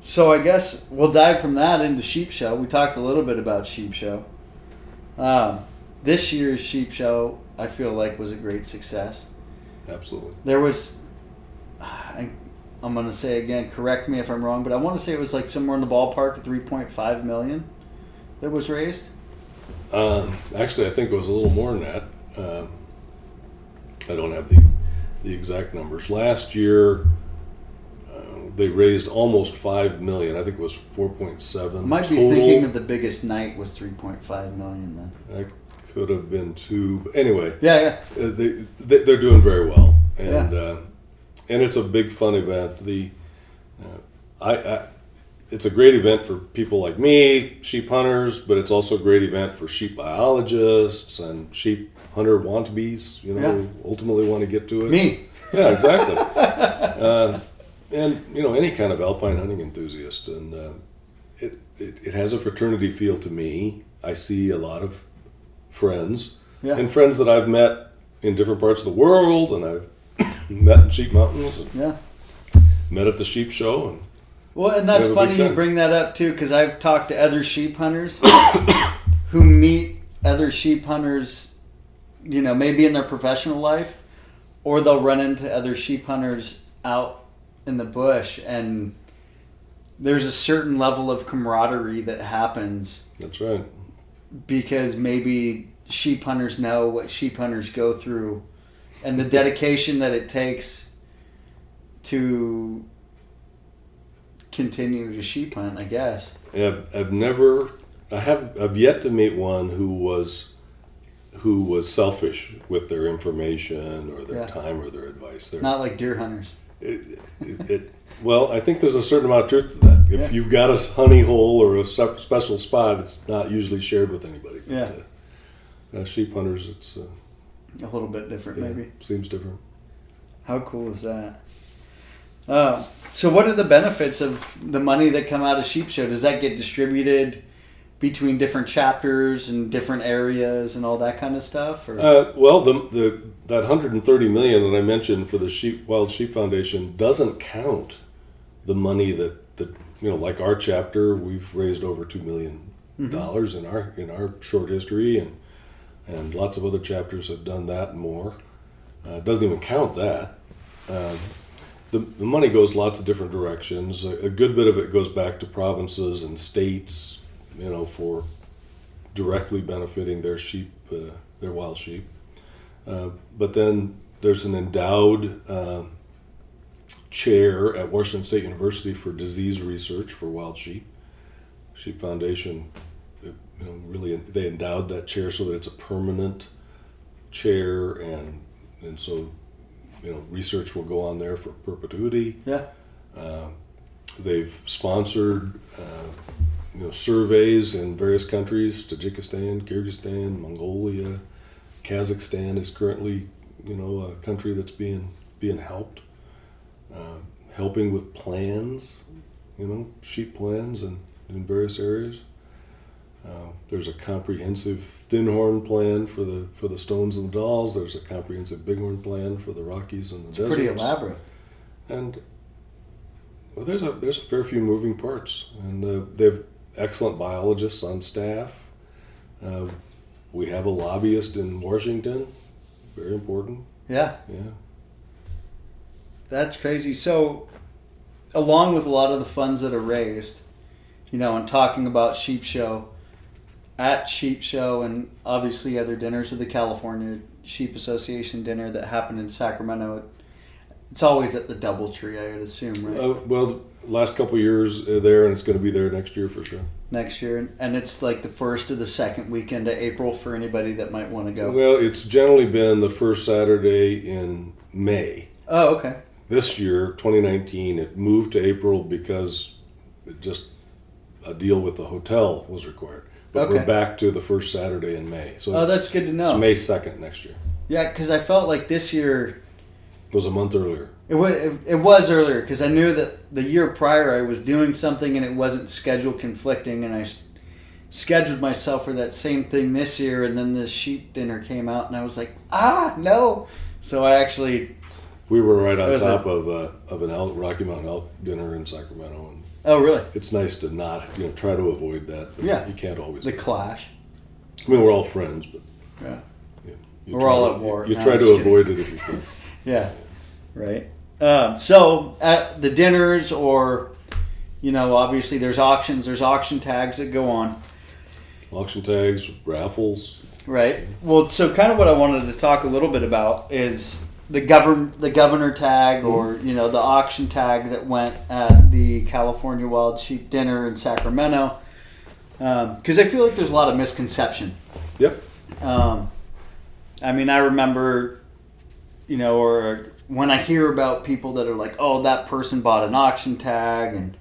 Speaker 1: So I guess we'll dive from that into Sheep Show. We talked a little bit about Sheep Show. Um, this year's Sheep Show, I feel like, was a great success.
Speaker 2: Absolutely.
Speaker 1: There was, I, I'm going to say again, correct me if I'm wrong, but I want to say it was like somewhere in the ballpark of 3.5 million that was raised.
Speaker 2: Um, actually, I think it was a little more than that. Um, I don't have the the exact numbers. Last year, uh, they raised almost five million. I think it was four point seven.
Speaker 1: I might be thinking of the biggest night was 3.5 million then.
Speaker 2: That could have been two. But anyway,
Speaker 1: Yeah, yeah.
Speaker 2: uh, they, they they're doing very well, and uh, and it's a big fun event. The uh, I, I it's a great event for people like me, sheep hunters, but it's also a great event for sheep biologists and sheep hunter wannabes. You know,
Speaker 1: Yeah.
Speaker 2: who ultimately want to get to it.
Speaker 1: Me.
Speaker 2: Yeah, exactly. (laughs) uh, and you know, any kind of alpine hunting enthusiast, and uh, it, it it has a fraternity feel to me. I see a lot of friends
Speaker 1: Yeah.
Speaker 2: and friends that I've met in different parts of the world, and I've met in Sheep Mountains,
Speaker 1: Yeah.
Speaker 2: met at the sheep show, and
Speaker 1: Well, and that's funny you bring that up too, because I've talked to other sheep hunters (coughs) who meet other sheep hunters, you know, maybe in their professional life, or they'll run into other sheep hunters out in the bush, and there's a certain level of camaraderie that happens
Speaker 2: that's right.
Speaker 1: because maybe sheep hunters know what sheep hunters go through and the dedication that it takes to continue to sheep hunt, I guess.
Speaker 2: I've, I've never, I have, I've yet to meet one who was, who was selfish with their information or their
Speaker 1: Yeah.
Speaker 2: time or their advice. They're,
Speaker 1: Not like deer hunters.
Speaker 2: it, it, it, well, I think there's a certain amount of truth to that. If
Speaker 1: Yeah.
Speaker 2: you've got a honey hole or a special spot, it's not usually shared with anybody. But,
Speaker 1: Yeah.
Speaker 2: uh, uh, sheep hunters, it's uh,
Speaker 1: A little bit different,
Speaker 2: yeah,
Speaker 1: maybe.
Speaker 2: seems different.
Speaker 1: How cool is that? Uh, so, what are the benefits of the money that come out of Sheep Show? Does that get distributed between different chapters and different areas and all that kind of stuff? Or?
Speaker 2: Uh, well, the, the that 130 million that I mentioned for the sheep Wild Sheep Foundation doesn't count the money that that you know, like our chapter, we've raised over two million dollars in our in our short history, and and lots of other chapters have done that more. Uh, it doesn't even count that. Um, the, the money goes lots of different directions. A, a good bit of it goes back to provinces and states, you know, for directly benefiting their sheep, uh, their wild sheep. Uh, but then there's an endowed uh, chair at Washington State University for disease research for wild sheep. Sheep Foundation, you know, really they endowed that chair so that it's a permanent chair, and and so you know research will go on there for perpetuity.
Speaker 1: Yeah.
Speaker 2: Uh, they've sponsored uh, you know surveys in various countries: Tajikistan, Kyrgyzstan, Mongolia, Kazakhstan is currently you know a country that's being being helped, uh, helping with plans, you know sheep plans and in various areas. Uh, there's a comprehensive thinhorn plan for the for the stones and the Dalls. There's a comprehensive bighorn plan for the Rockies and the deserts.
Speaker 1: Pretty elaborate.
Speaker 2: And well, there's a there's a fair few moving parts, and uh, they have excellent biologists on staff. Uh, we have a lobbyist in Washington, very important.
Speaker 1: Yeah.
Speaker 2: Yeah.
Speaker 1: That's crazy. So, along with a lot of the funds that are raised, you know, and talking about Sheep Show, at Sheep Show, and obviously other dinners of the California Sheep Association dinner that happened in Sacramento, it's always at the DoubleTree, I would assume, right?
Speaker 2: Uh, well, last couple years uh, there, and it's going to be there next year for sure.
Speaker 1: Next year, and it's like the first or the second weekend of April for anybody that might want to go.
Speaker 2: Well, it's generally been the first Saturday in May.
Speaker 1: Oh, okay.
Speaker 2: This year, 2019, it moved to April because it just a deal with the hotel was required. But
Speaker 1: Okay.
Speaker 2: we're back to the first Saturday in May. So
Speaker 1: Oh, that's good to know.
Speaker 2: it's May 2nd next year.
Speaker 1: Yeah, because I felt like this year
Speaker 2: It was a month earlier.
Speaker 1: It was, it, it was earlier because I knew that the year prior I was doing something and it wasn't schedule conflicting, and I scheduled myself for that same thing this year, and then this sheep dinner came out, and I was like, ah, no. So I actually,
Speaker 2: We were right on top of uh, of an elk, Rocky Mountain elk dinner in Sacramento,
Speaker 1: oh really?
Speaker 2: it's nice to not you know try to avoid that.
Speaker 1: Yeah.
Speaker 2: you can't always.
Speaker 1: The clash.
Speaker 2: I mean, we're all friends, but
Speaker 1: Yeah.
Speaker 2: you
Speaker 1: We're
Speaker 2: try
Speaker 1: all
Speaker 2: to-
Speaker 1: at war.
Speaker 2: You, you
Speaker 1: No,
Speaker 2: try
Speaker 1: I'm
Speaker 2: to
Speaker 1: just kidding.
Speaker 2: avoid it if you can. (laughs)
Speaker 1: Yeah. Right. Um, so at the dinners, or you know, obviously there's auctions, there's auction tags that go on.
Speaker 2: Auction tags, raffles.
Speaker 1: Right. Well, so kind of what I wanted to talk a little bit about is the govern the governor tag or you know the auction tag that went at the California Wild Sheep Dinner in Sacramento. Because I feel like there's a lot of misconception.
Speaker 2: Yep.
Speaker 1: Um, I mean, I remember, you know, or when I hear about people that are like, "Oh, that person bought an auction tag," and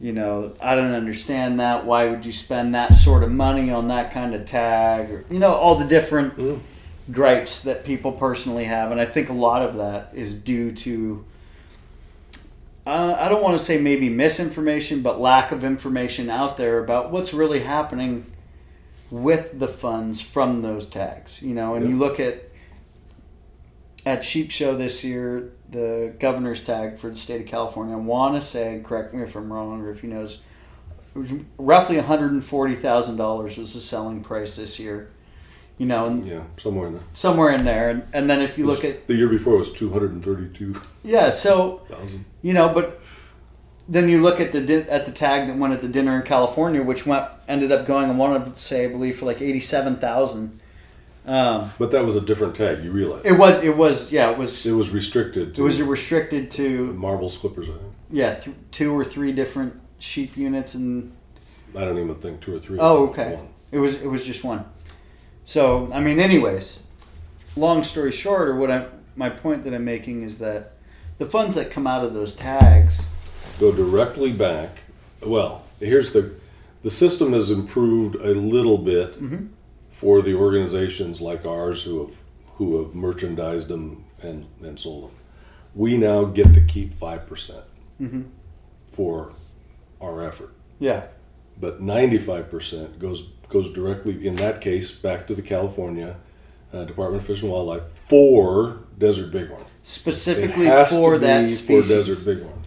Speaker 1: you know, I don't understand that. Why would you spend that sort of money on that kind of tag? Or you know, all the different
Speaker 2: Mm.
Speaker 1: Gripes that people personally have, and I think a lot of that is due to. Uh, I don't want to say maybe misinformation, but lack of information out there about what's really happening with the funds from those tags. You know, and you look at at Sheep Show this year, the governor's tag for the state of California. I want to say, correct me if I'm wrong, or if he knows, roughly one hundred and forty thousand dollars was the selling price this year. You know, and
Speaker 2: Yeah, somewhere in there.
Speaker 1: somewhere in there, and, and then if you look at
Speaker 2: the year before it was two hundred and thirty-two
Speaker 1: yeah, so
Speaker 2: thousand.
Speaker 1: you know, but then you look at the di- at the tag that went at the dinner in California, which went ended up going. I wanted to say, I believe, for like eighty seven thousand. Um,
Speaker 2: But that was a different tag. You realize
Speaker 1: it was it was yeah it was
Speaker 2: it was restricted
Speaker 1: it
Speaker 2: to
Speaker 1: was restricted to
Speaker 2: marble slippers. I think.
Speaker 1: yeah th- two or three different sheep units and
Speaker 2: I don't even think two or three.
Speaker 1: Oh, okay.
Speaker 2: one.
Speaker 1: It was it was just one. So I mean, anyways, long story short, or what I my point that I'm making is that the funds that come out of those tags,
Speaker 2: Go directly back. Well, here's the the system has improved a little bit
Speaker 1: Mhm.
Speaker 2: for the organizations like ours who have who have merchandised them and, and sold them. We now get to keep five percent
Speaker 1: Mhm.
Speaker 2: for our effort.
Speaker 1: yeah,
Speaker 2: but 95% goes goes directly in that case back to the California uh, Department of Fish and Wildlife for desert bighorn.
Speaker 1: Specifically for that species,
Speaker 2: for desert bighorn,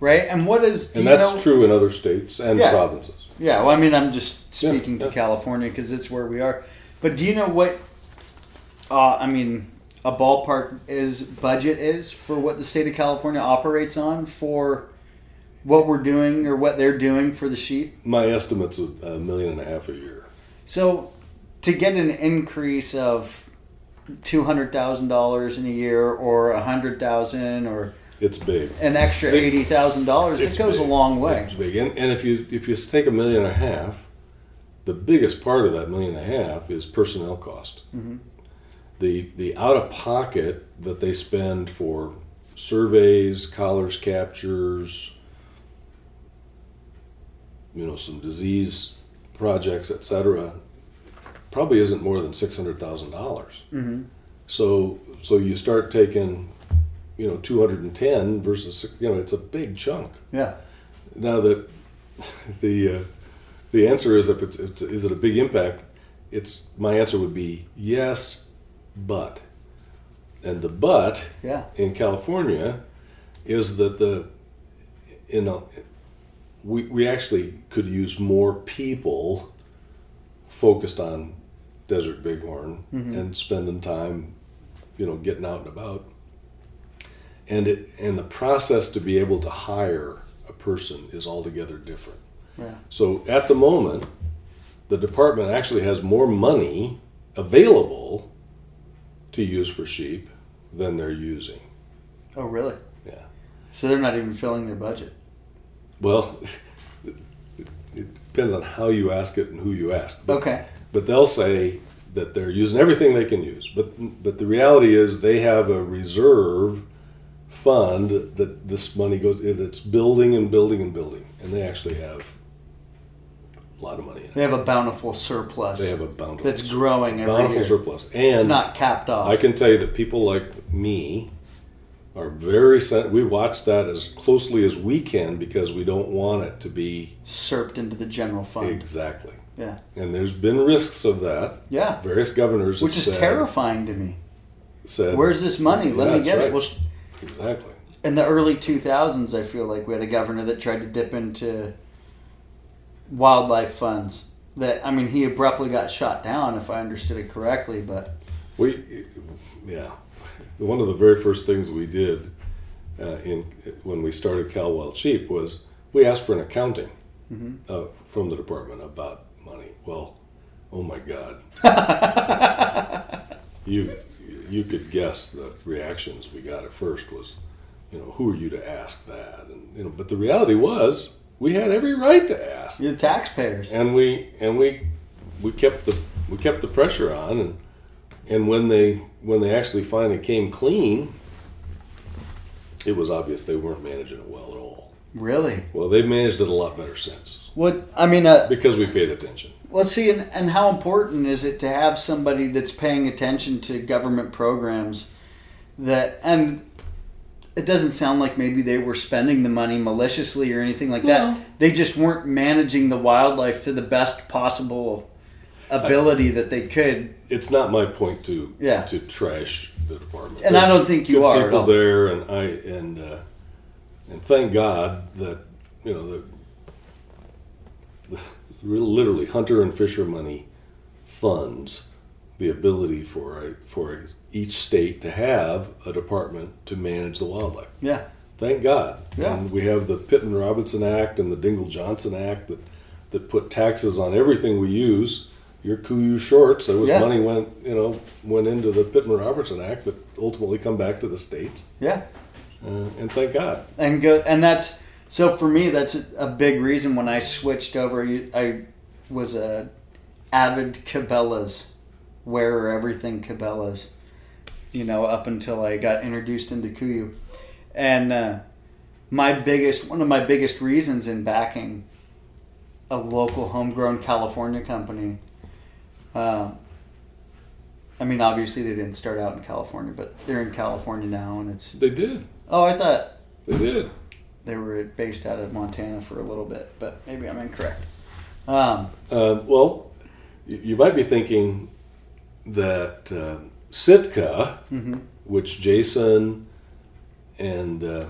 Speaker 1: right? And what is
Speaker 2: and that's
Speaker 1: know-
Speaker 2: true in other states and
Speaker 1: Yeah.
Speaker 2: provinces.
Speaker 1: Yeah, well, I mean, I'm just
Speaker 2: Yeah,
Speaker 1: speaking to
Speaker 2: yeah.
Speaker 1: California because it's where we are. But do you know what? Uh, I mean, a ballpark is budget is for what the state of California operates on for what we're doing or what they're doing for the sheep.
Speaker 2: My estimate's a, a million and a half a year.
Speaker 1: So to get an increase of two hundred thousand dollars in a year, or a hundred thousand, or
Speaker 2: It's big.
Speaker 1: an extra
Speaker 2: Big.
Speaker 1: eighty thousand dollars, it goes a long way.
Speaker 2: It's big, and, and if you if you take a million and a half, the biggest part of that million and a half is personnel cost.
Speaker 1: Mm-hmm.
Speaker 2: The the out of pocket that they spend for surveys, collars captures, you know, some disease projects, etc., probably isn't more than six hundred thousand dollars.
Speaker 1: Mm-hmm.
Speaker 2: So so you start taking, you know, two hundred and ten versus you know, it's a big chunk.
Speaker 1: Yeah,
Speaker 2: Now the (laughs) the uh, the answer is if it's, it's is it a big impact? It's my answer would be yes, but, and the but
Speaker 1: yeah,
Speaker 2: in California is that the you know we we actually could use more people focused on desert bighorn mm-hmm. and spending time you know getting out and about and it and the process to be able to hire a person is altogether different
Speaker 1: yeah.
Speaker 2: so at the moment the department actually has more money available to use for sheep than they're using
Speaker 1: Oh, really?
Speaker 2: yeah
Speaker 1: So they're not even filling their budget.
Speaker 2: Well, (laughs) it depends on how you ask it and who you ask. But,
Speaker 1: Okay.
Speaker 2: but they'll say that they're using everything they can use. But but the reality is they have a reserve fund that this money goes. It's building and building and building, and they actually have a lot of money in it.
Speaker 1: They have a bountiful surplus.
Speaker 2: They have a bountiful,
Speaker 1: that's growing every
Speaker 2: bountiful
Speaker 1: year.
Speaker 2: surplus, and
Speaker 1: it's not capped off.
Speaker 2: I can tell you that people like me are very sen- we watch that as closely as we can because we don't want it to be
Speaker 1: Serped into the general fund.
Speaker 2: exactly.
Speaker 1: Yeah.
Speaker 2: And there's been risks of that.
Speaker 1: Yeah.
Speaker 2: Various governors
Speaker 1: Which is
Speaker 2: said,
Speaker 1: terrifying to me.
Speaker 2: said
Speaker 1: Where's this money? Let
Speaker 2: Yeah,
Speaker 1: me get it. Well, sh-
Speaker 2: exactly.
Speaker 1: in the early 2000s, I feel like we had a governor that tried to dip into wildlife funds. That I mean, he abruptly got shot down, if I understood it correctly. But
Speaker 2: We, yeah, one of the very first things we did uh, in when we started Cal Wild Sheep was we asked for an accounting
Speaker 1: Mm-hmm.
Speaker 2: uh, from the department about money. Well, oh my God, (laughs) you you could guess the reactions we got at first was, you know, who are you to ask that? And you know, but the reality was we had every right to ask.
Speaker 1: the taxpayers.
Speaker 2: and we and we we kept the we kept the pressure on and and when they when they actually finally came clean it was obvious they weren't managing it well at all
Speaker 1: Really?
Speaker 2: well they've managed it a lot better since
Speaker 1: What I mean, uh,
Speaker 2: because we paid attention
Speaker 1: let's see, and, and how important is it to have somebody that's paying attention to government programs that and it doesn't sound like maybe they were spending the money maliciously or anything like
Speaker 2: No.
Speaker 1: that. They just weren't managing the wildlife to the best possible ability that they could.
Speaker 2: it's not my point to
Speaker 1: Yeah.
Speaker 2: to trash the department
Speaker 1: And I don't think you are
Speaker 2: people there and i and uh, and thank god that you know the (laughs) literally hunter and fisher money funds the ability for a, for each state to have a department to manage the wildlife.
Speaker 1: Yeah,
Speaker 2: Thank God.
Speaker 1: Yeah.
Speaker 2: And we have the Pittman Robertson Act and the Dingell Johnson Act that, that put taxes on everything we use. Your KUIU shorts, there was
Speaker 1: Yeah.
Speaker 2: money went you know went into the Pittman Robertson Act that ultimately come back to the states.
Speaker 1: yeah,
Speaker 2: Uh, and thank God.
Speaker 1: and go and that's so for me that's a, big reason when I switched over. I was a avid Cabela's wearer, everything Cabela's. You know, up until I got introduced into KUIU, and uh, my biggest one of my biggest reasons in backing a local homegrown California company. Um, I mean, obviously they didn't start out in California, but they're in California now, and it's
Speaker 2: They did.
Speaker 1: oh, I thought
Speaker 2: They did.
Speaker 1: they were based out of Montana for a little bit, but maybe I'm incorrect. Um,
Speaker 2: Uh, well, you might be thinking that uh, Sitka,
Speaker 1: mhm.
Speaker 2: which Jason and uh,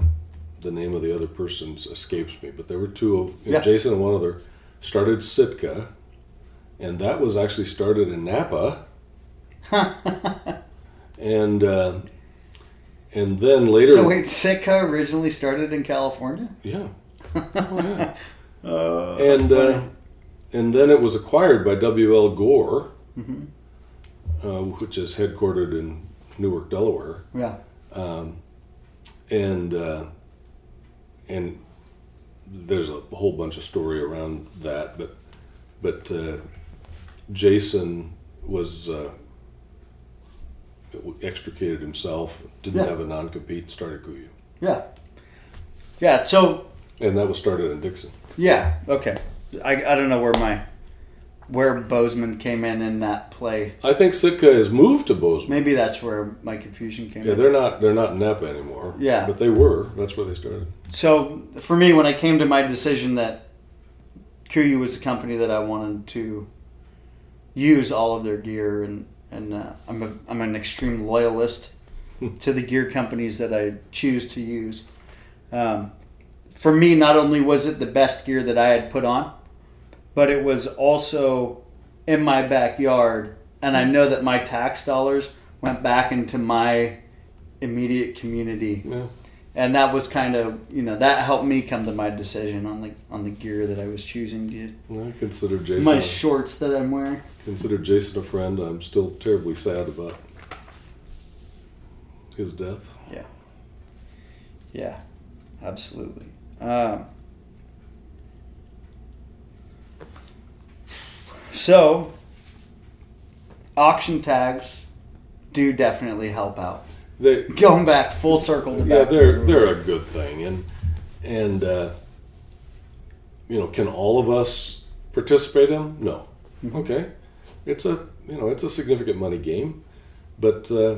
Speaker 2: the name of the other person escapes me, but there were two of you know,
Speaker 1: Yeah.
Speaker 2: Jason and one other started Sitka, and that was actually started in Napa, (laughs) and uh, and then later,
Speaker 1: so wait, Sitka originally started in California?
Speaker 2: yeah, (laughs) oh, yeah.
Speaker 1: Uh,
Speaker 2: and uh, and then it was acquired by W. L. Gore,
Speaker 1: Mhm.
Speaker 2: uh, which is headquartered in Newark, Delaware.
Speaker 1: yeah,
Speaker 2: Um, and uh, and there's a whole bunch of story around that, but but uh, Jason was uh, extricated himself, didn't
Speaker 1: Yeah.
Speaker 2: have a non compete, started KUIU,
Speaker 1: Yeah. Yeah. So
Speaker 2: and that was started in Dixon.
Speaker 1: yeah. Okay. I, I don't know where my where Bozeman came in in that play.
Speaker 2: I think Sitka has moved to Bozeman.
Speaker 1: Maybe that's where my confusion came
Speaker 2: Yeah,
Speaker 1: in.
Speaker 2: they're not they're not Napa anymore.
Speaker 1: Yeah.
Speaker 2: but they were. That's where they started.
Speaker 1: So for me, when I came to my decision that KUIU was the company that I wanted to use all of their gear, and and uh, I'm a, I'm an extreme loyalist to the gear companies that I choose to use. Um, for me, not only was it the best gear that I had put on, but it was also in my backyard, and I know that my tax dollars went back into my immediate community
Speaker 2: Yeah.
Speaker 1: And that was kind of you know that helped me come to my decision on the on the gear that I was choosing to
Speaker 2: I consider Jason.
Speaker 1: my shorts that I'm wearing.
Speaker 2: consider Jason a friend. I'm still terribly sad about his death.
Speaker 1: Yeah. Yeah, absolutely. Um, so auction tags do definitely help out.
Speaker 2: They,
Speaker 1: Going back full circle to
Speaker 2: yeah, they're they're a good thing, and and uh, you know, can all of us participate in? 'em? No.
Speaker 1: Mm-hmm.
Speaker 2: Okay, it's a you know it's a significant money game, but uh,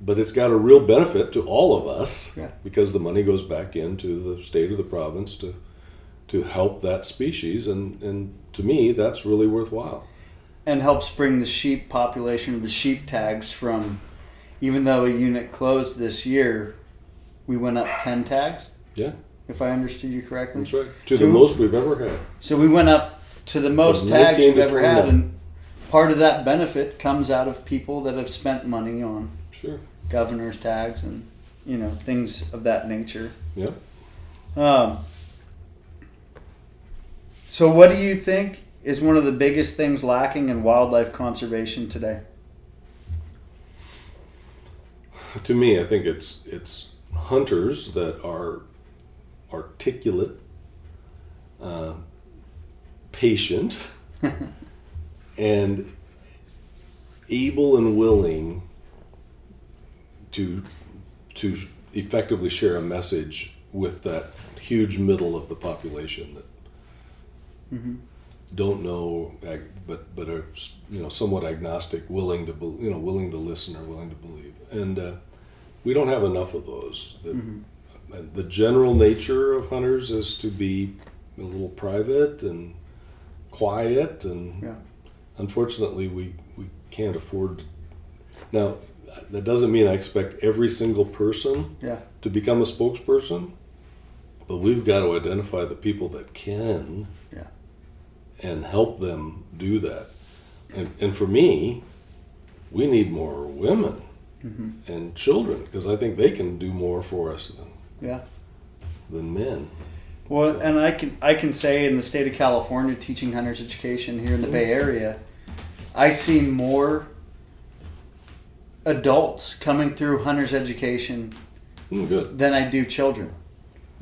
Speaker 2: but it's got a real benefit to all of us
Speaker 1: Yeah.
Speaker 2: because the money goes back into the state or the province to to help that species, and and to me that's really worthwhile.
Speaker 1: and helps bring the sheep population the sheep tags from even though a unit closed this year we went up 10 tags
Speaker 2: Yeah,
Speaker 1: if i understood you correctly
Speaker 2: that's right. To
Speaker 1: So-
Speaker 2: the most we've ever had.
Speaker 1: so we went up to the most
Speaker 2: From
Speaker 1: tags
Speaker 2: 19
Speaker 1: we've
Speaker 2: to
Speaker 1: ever had
Speaker 2: 29.
Speaker 1: and part of that benefit comes out of people that have spent money on
Speaker 2: Sure.
Speaker 1: governor's tags and you know things of that nature
Speaker 2: Yeah.
Speaker 1: um, so what do you think is one of the biggest things lacking in wildlife conservation today
Speaker 2: to me, I think it's it's hunters that are articulate, uh, patient, (laughs) and able and willing to to effectively share a message with that huge middle of the population that
Speaker 1: Mhm.
Speaker 2: Don't know, but but are you know somewhat agnostic, willing to you know willing to listen or willing to believe, and uh, we don't have enough of those. The, and the general nature of hunters is to be a little private and quiet, and
Speaker 1: Yeah.
Speaker 2: unfortunately, we we can't afford. Now, that doesn't mean I expect every single person
Speaker 1: Yeah.
Speaker 2: to become a spokesperson, but we've got to identify the people that can. And help them do that. And, and for me, we need more women
Speaker 1: Mm-hmm.
Speaker 2: and children because I think they can do more for us than,
Speaker 1: Yeah.
Speaker 2: than men.
Speaker 1: Well, and I can I can say in the state of California, teaching hunters education here in the Bay Area, I see more adults coming through hunters education
Speaker 2: Mm, good.
Speaker 1: than I do children.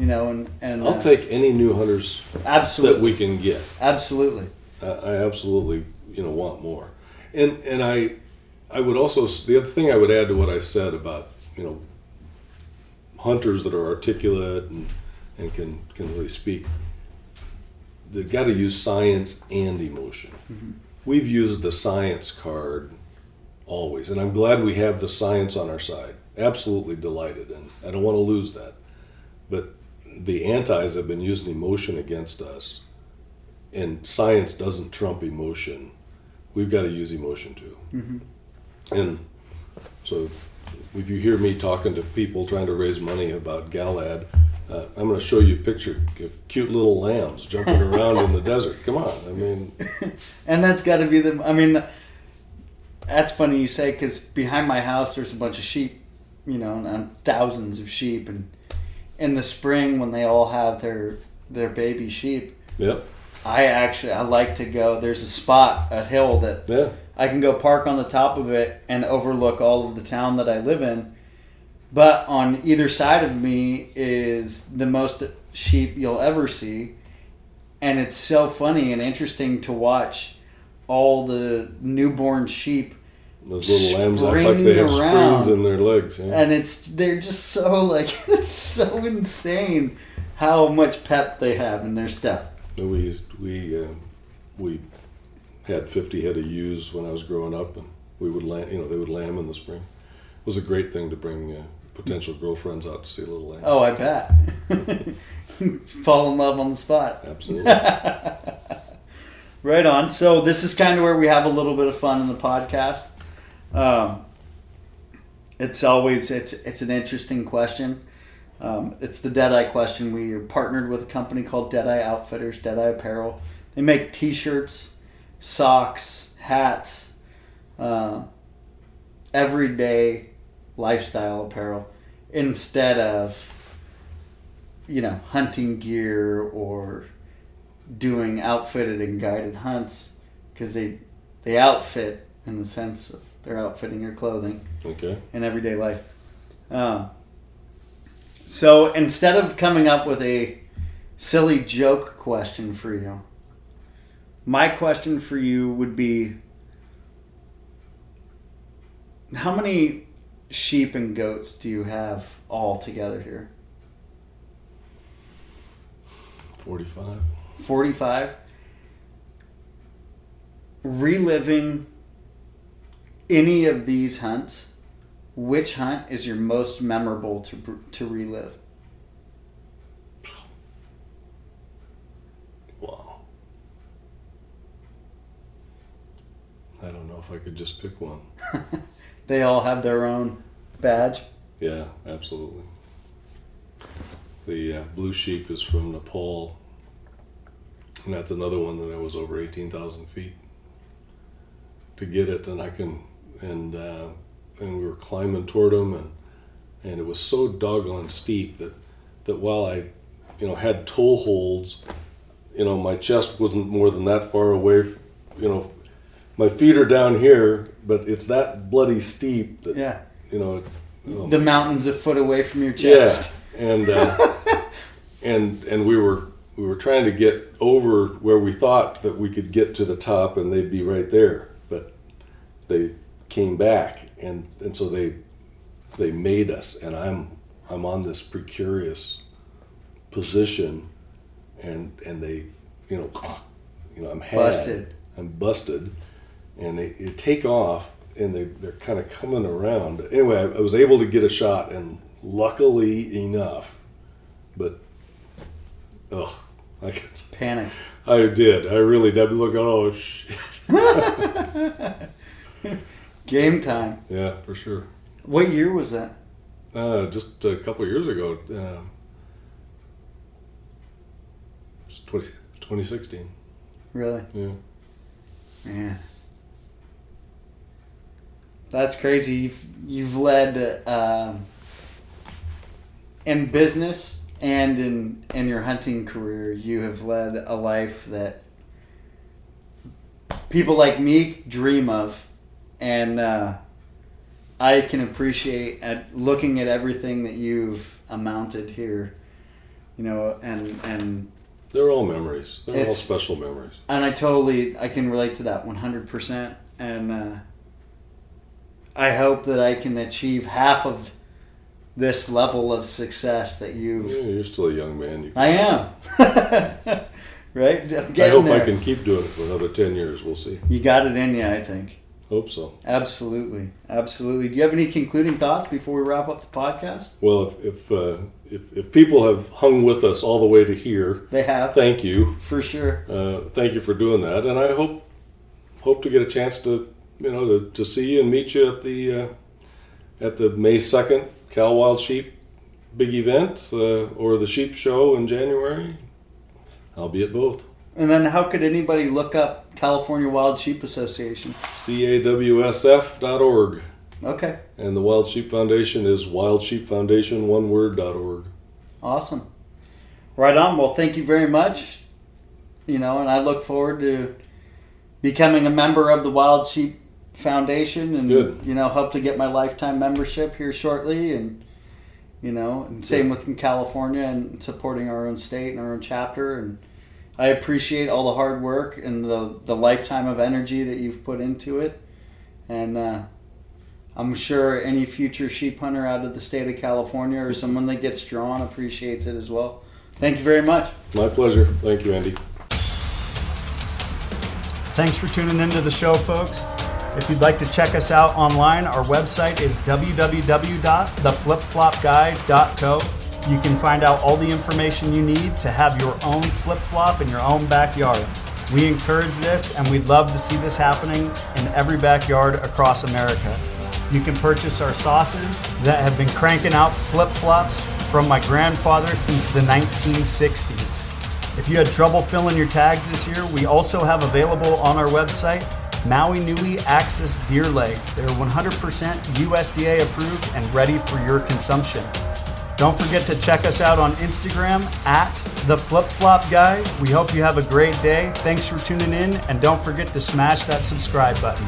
Speaker 1: You know, and and
Speaker 2: I'll
Speaker 1: uh,
Speaker 2: take any new hunters that we can get.
Speaker 1: absolutely,
Speaker 2: I, I absolutely, you know, want more. And and I, I would also the other thing I would add to what I said about you know, hunters that are articulate and and can can really speak. They've got to use science and emotion. We've used the science card always, and I'm glad we have the science on our side. Absolutely delighted, and I don't want to lose that. But the antis have been using emotion against us and science doesn't trump emotion. We've got to use emotion too. And so, if you hear me talking to people trying to raise money about Galad, uh, I'm going to show you a picture of cute little lambs jumping (laughs) around in the desert. Come on, I mean, (laughs)
Speaker 1: and that's got to be the. I mean, that's funny you say because behind my house there's a bunch of sheep, you know, and, and thousands of sheep, and in the spring when they all have their their baby sheep,
Speaker 2: yep,
Speaker 1: I actually I like to go. There's a spot, a hill that
Speaker 2: yeah,
Speaker 1: I can go park on the top of it and overlook all of the town that I live in. But on either side of me is the most sheep you'll ever see. And it's so funny and interesting to watch all the newborn sheep
Speaker 2: Those little lambs act like they have
Speaker 1: around.
Speaker 2: springs in their legs. Yeah.
Speaker 1: and it's they're just so (laughs) like it's so insane how much pep they have in their step.
Speaker 2: We we uh, we had fifty head of ewes when I was growing up, and we would lamb. You know, they would lamb in the spring. It was a great thing to bring uh, potential girlfriends out to see little lambs.
Speaker 1: Oh, I bet. (laughs) Fall in love on the spot.
Speaker 2: absolutely. (laughs)
Speaker 1: Right on. So this is kind of where we have a little bit of fun in the podcast. Um, it's always it's it's an interesting question. Um, it's the Deadeye question. We are partnered with a company called Deadeye Outfitters, Deadeye Apparel. They make T-shirts, socks, hats, uh, everyday lifestyle apparel instead of you know hunting gear or doing outfitted and guided hunts because they they outfit in the sense of they're outfitting your clothing
Speaker 2: okay.
Speaker 1: in everyday life. Um, so instead of coming up with a silly joke question for you, my question for you would be how many sheep and goats do you have all together here?
Speaker 2: Forty-five.
Speaker 1: 45 reliving any of these hunts which hunt is your most memorable to to relive
Speaker 2: Wow. I don't know if I could just pick one. (laughs)
Speaker 1: they all have their own badge
Speaker 2: Yeah, absolutely. The uh, blue sheep is from Nepal, and that's another one that I was over eighteen thousand feet to get it, and I can and uh, and we were climbing toward them, and and it was so doggone steep that that while I, you know, had toe holds, you know, my chest wasn't more than that far away, you know. My feet are down here, but it's that bloody steep that
Speaker 1: yeah
Speaker 2: you know. oh
Speaker 1: the mountains a foot away from your chest
Speaker 2: yeah, and uh, (laughs) and and we were we were trying to get over where we thought that we could get to the top, and they'd be right there, but they came back, and and so they they made us, and I'm I'm on this precarious position, and and they you know (sighs) you know I'm had,
Speaker 1: Busted.
Speaker 2: I'm busted, and they, they take off and they, they're kind of coming around. Anyway, I, I was able to get a shot, and luckily enough, but ugh, (laughs) I guess
Speaker 1: panic
Speaker 2: I did. I really did. Look, oh shit. (laughs)
Speaker 1: game time
Speaker 2: Yeah, for sure.
Speaker 1: what year was that
Speaker 2: Uh, just a couple of years ago, uh, it's 20, 2016.
Speaker 1: really
Speaker 2: Yeah.
Speaker 1: Yeah. That's crazy. You've you've led um, in business and in in your hunting career. You have led a life that people like me dream of, and uh, I can appreciate at looking at everything that you've amounted here. You know, and and
Speaker 2: They're all memories. They're all special memories.
Speaker 1: and I totally I can relate to that one hundred percent. And uh, I hope that I can achieve half of this level of success that you've.
Speaker 2: you're still a young man. You
Speaker 1: I am. (laughs) right.
Speaker 2: I hope I can keep doing it for another 10 years. We'll see.
Speaker 1: You got it in you, I think.
Speaker 2: Hope so.
Speaker 1: Absolutely, absolutely. Do you have any concluding thoughts before we wrap up the podcast?
Speaker 2: Well, if if, uh, if if people have hung with us all the way to here,
Speaker 1: They have,
Speaker 2: thank you.
Speaker 1: for sure.
Speaker 2: Uh, thank you for doing that, and I hope hope to get a chance to you know to, to see you and meet you at the uh, at the May second Cal Wild Sheep big event uh, or the Sheep Show in January. I'll be at both.
Speaker 1: And then, how could anybody look up California Wild Sheep Association?
Speaker 2: CAWSF.org.
Speaker 1: Okay,
Speaker 2: And the Wild Sheep Foundation is Wild Sheep Foundation, one word.org.
Speaker 1: Awesome. Right on. Well, thank you very much. You know, and I look forward to becoming a member of the Wild Sheep Foundation and
Speaker 2: Good.
Speaker 1: you know, hope to get my lifetime membership here shortly and you know, and same with in California and supporting our own state and our own chapter. And I appreciate all the hard work and the, the lifetime of energy that you've put into it. And uh, I'm sure any future sheep hunter out of the state of California or someone that gets drawn appreciates it as well. Thank you very much.
Speaker 2: My pleasure. Thank you, Andy.
Speaker 1: Thanks for tuning into the show, folks. If you'd like to check us out online, our website is www.theflipflopguide.co. You can find out all the information you need to have your own flip flop in your own backyard. We encourage this and we'd love to see this happening in every backyard across America. You can purchase our sauces that have been cranking out flip flops from my grandfather since the 1960s. If you had trouble filling your tags this year, we also have available on our website Maui Nui Axis deer legs. They're 100% USDA approved and ready for your consumption. Don't forget to check us out on Instagram at the Flip Flop Guy. We hope you have a great day. Thanks for tuning in, and don't forget to smash that subscribe button.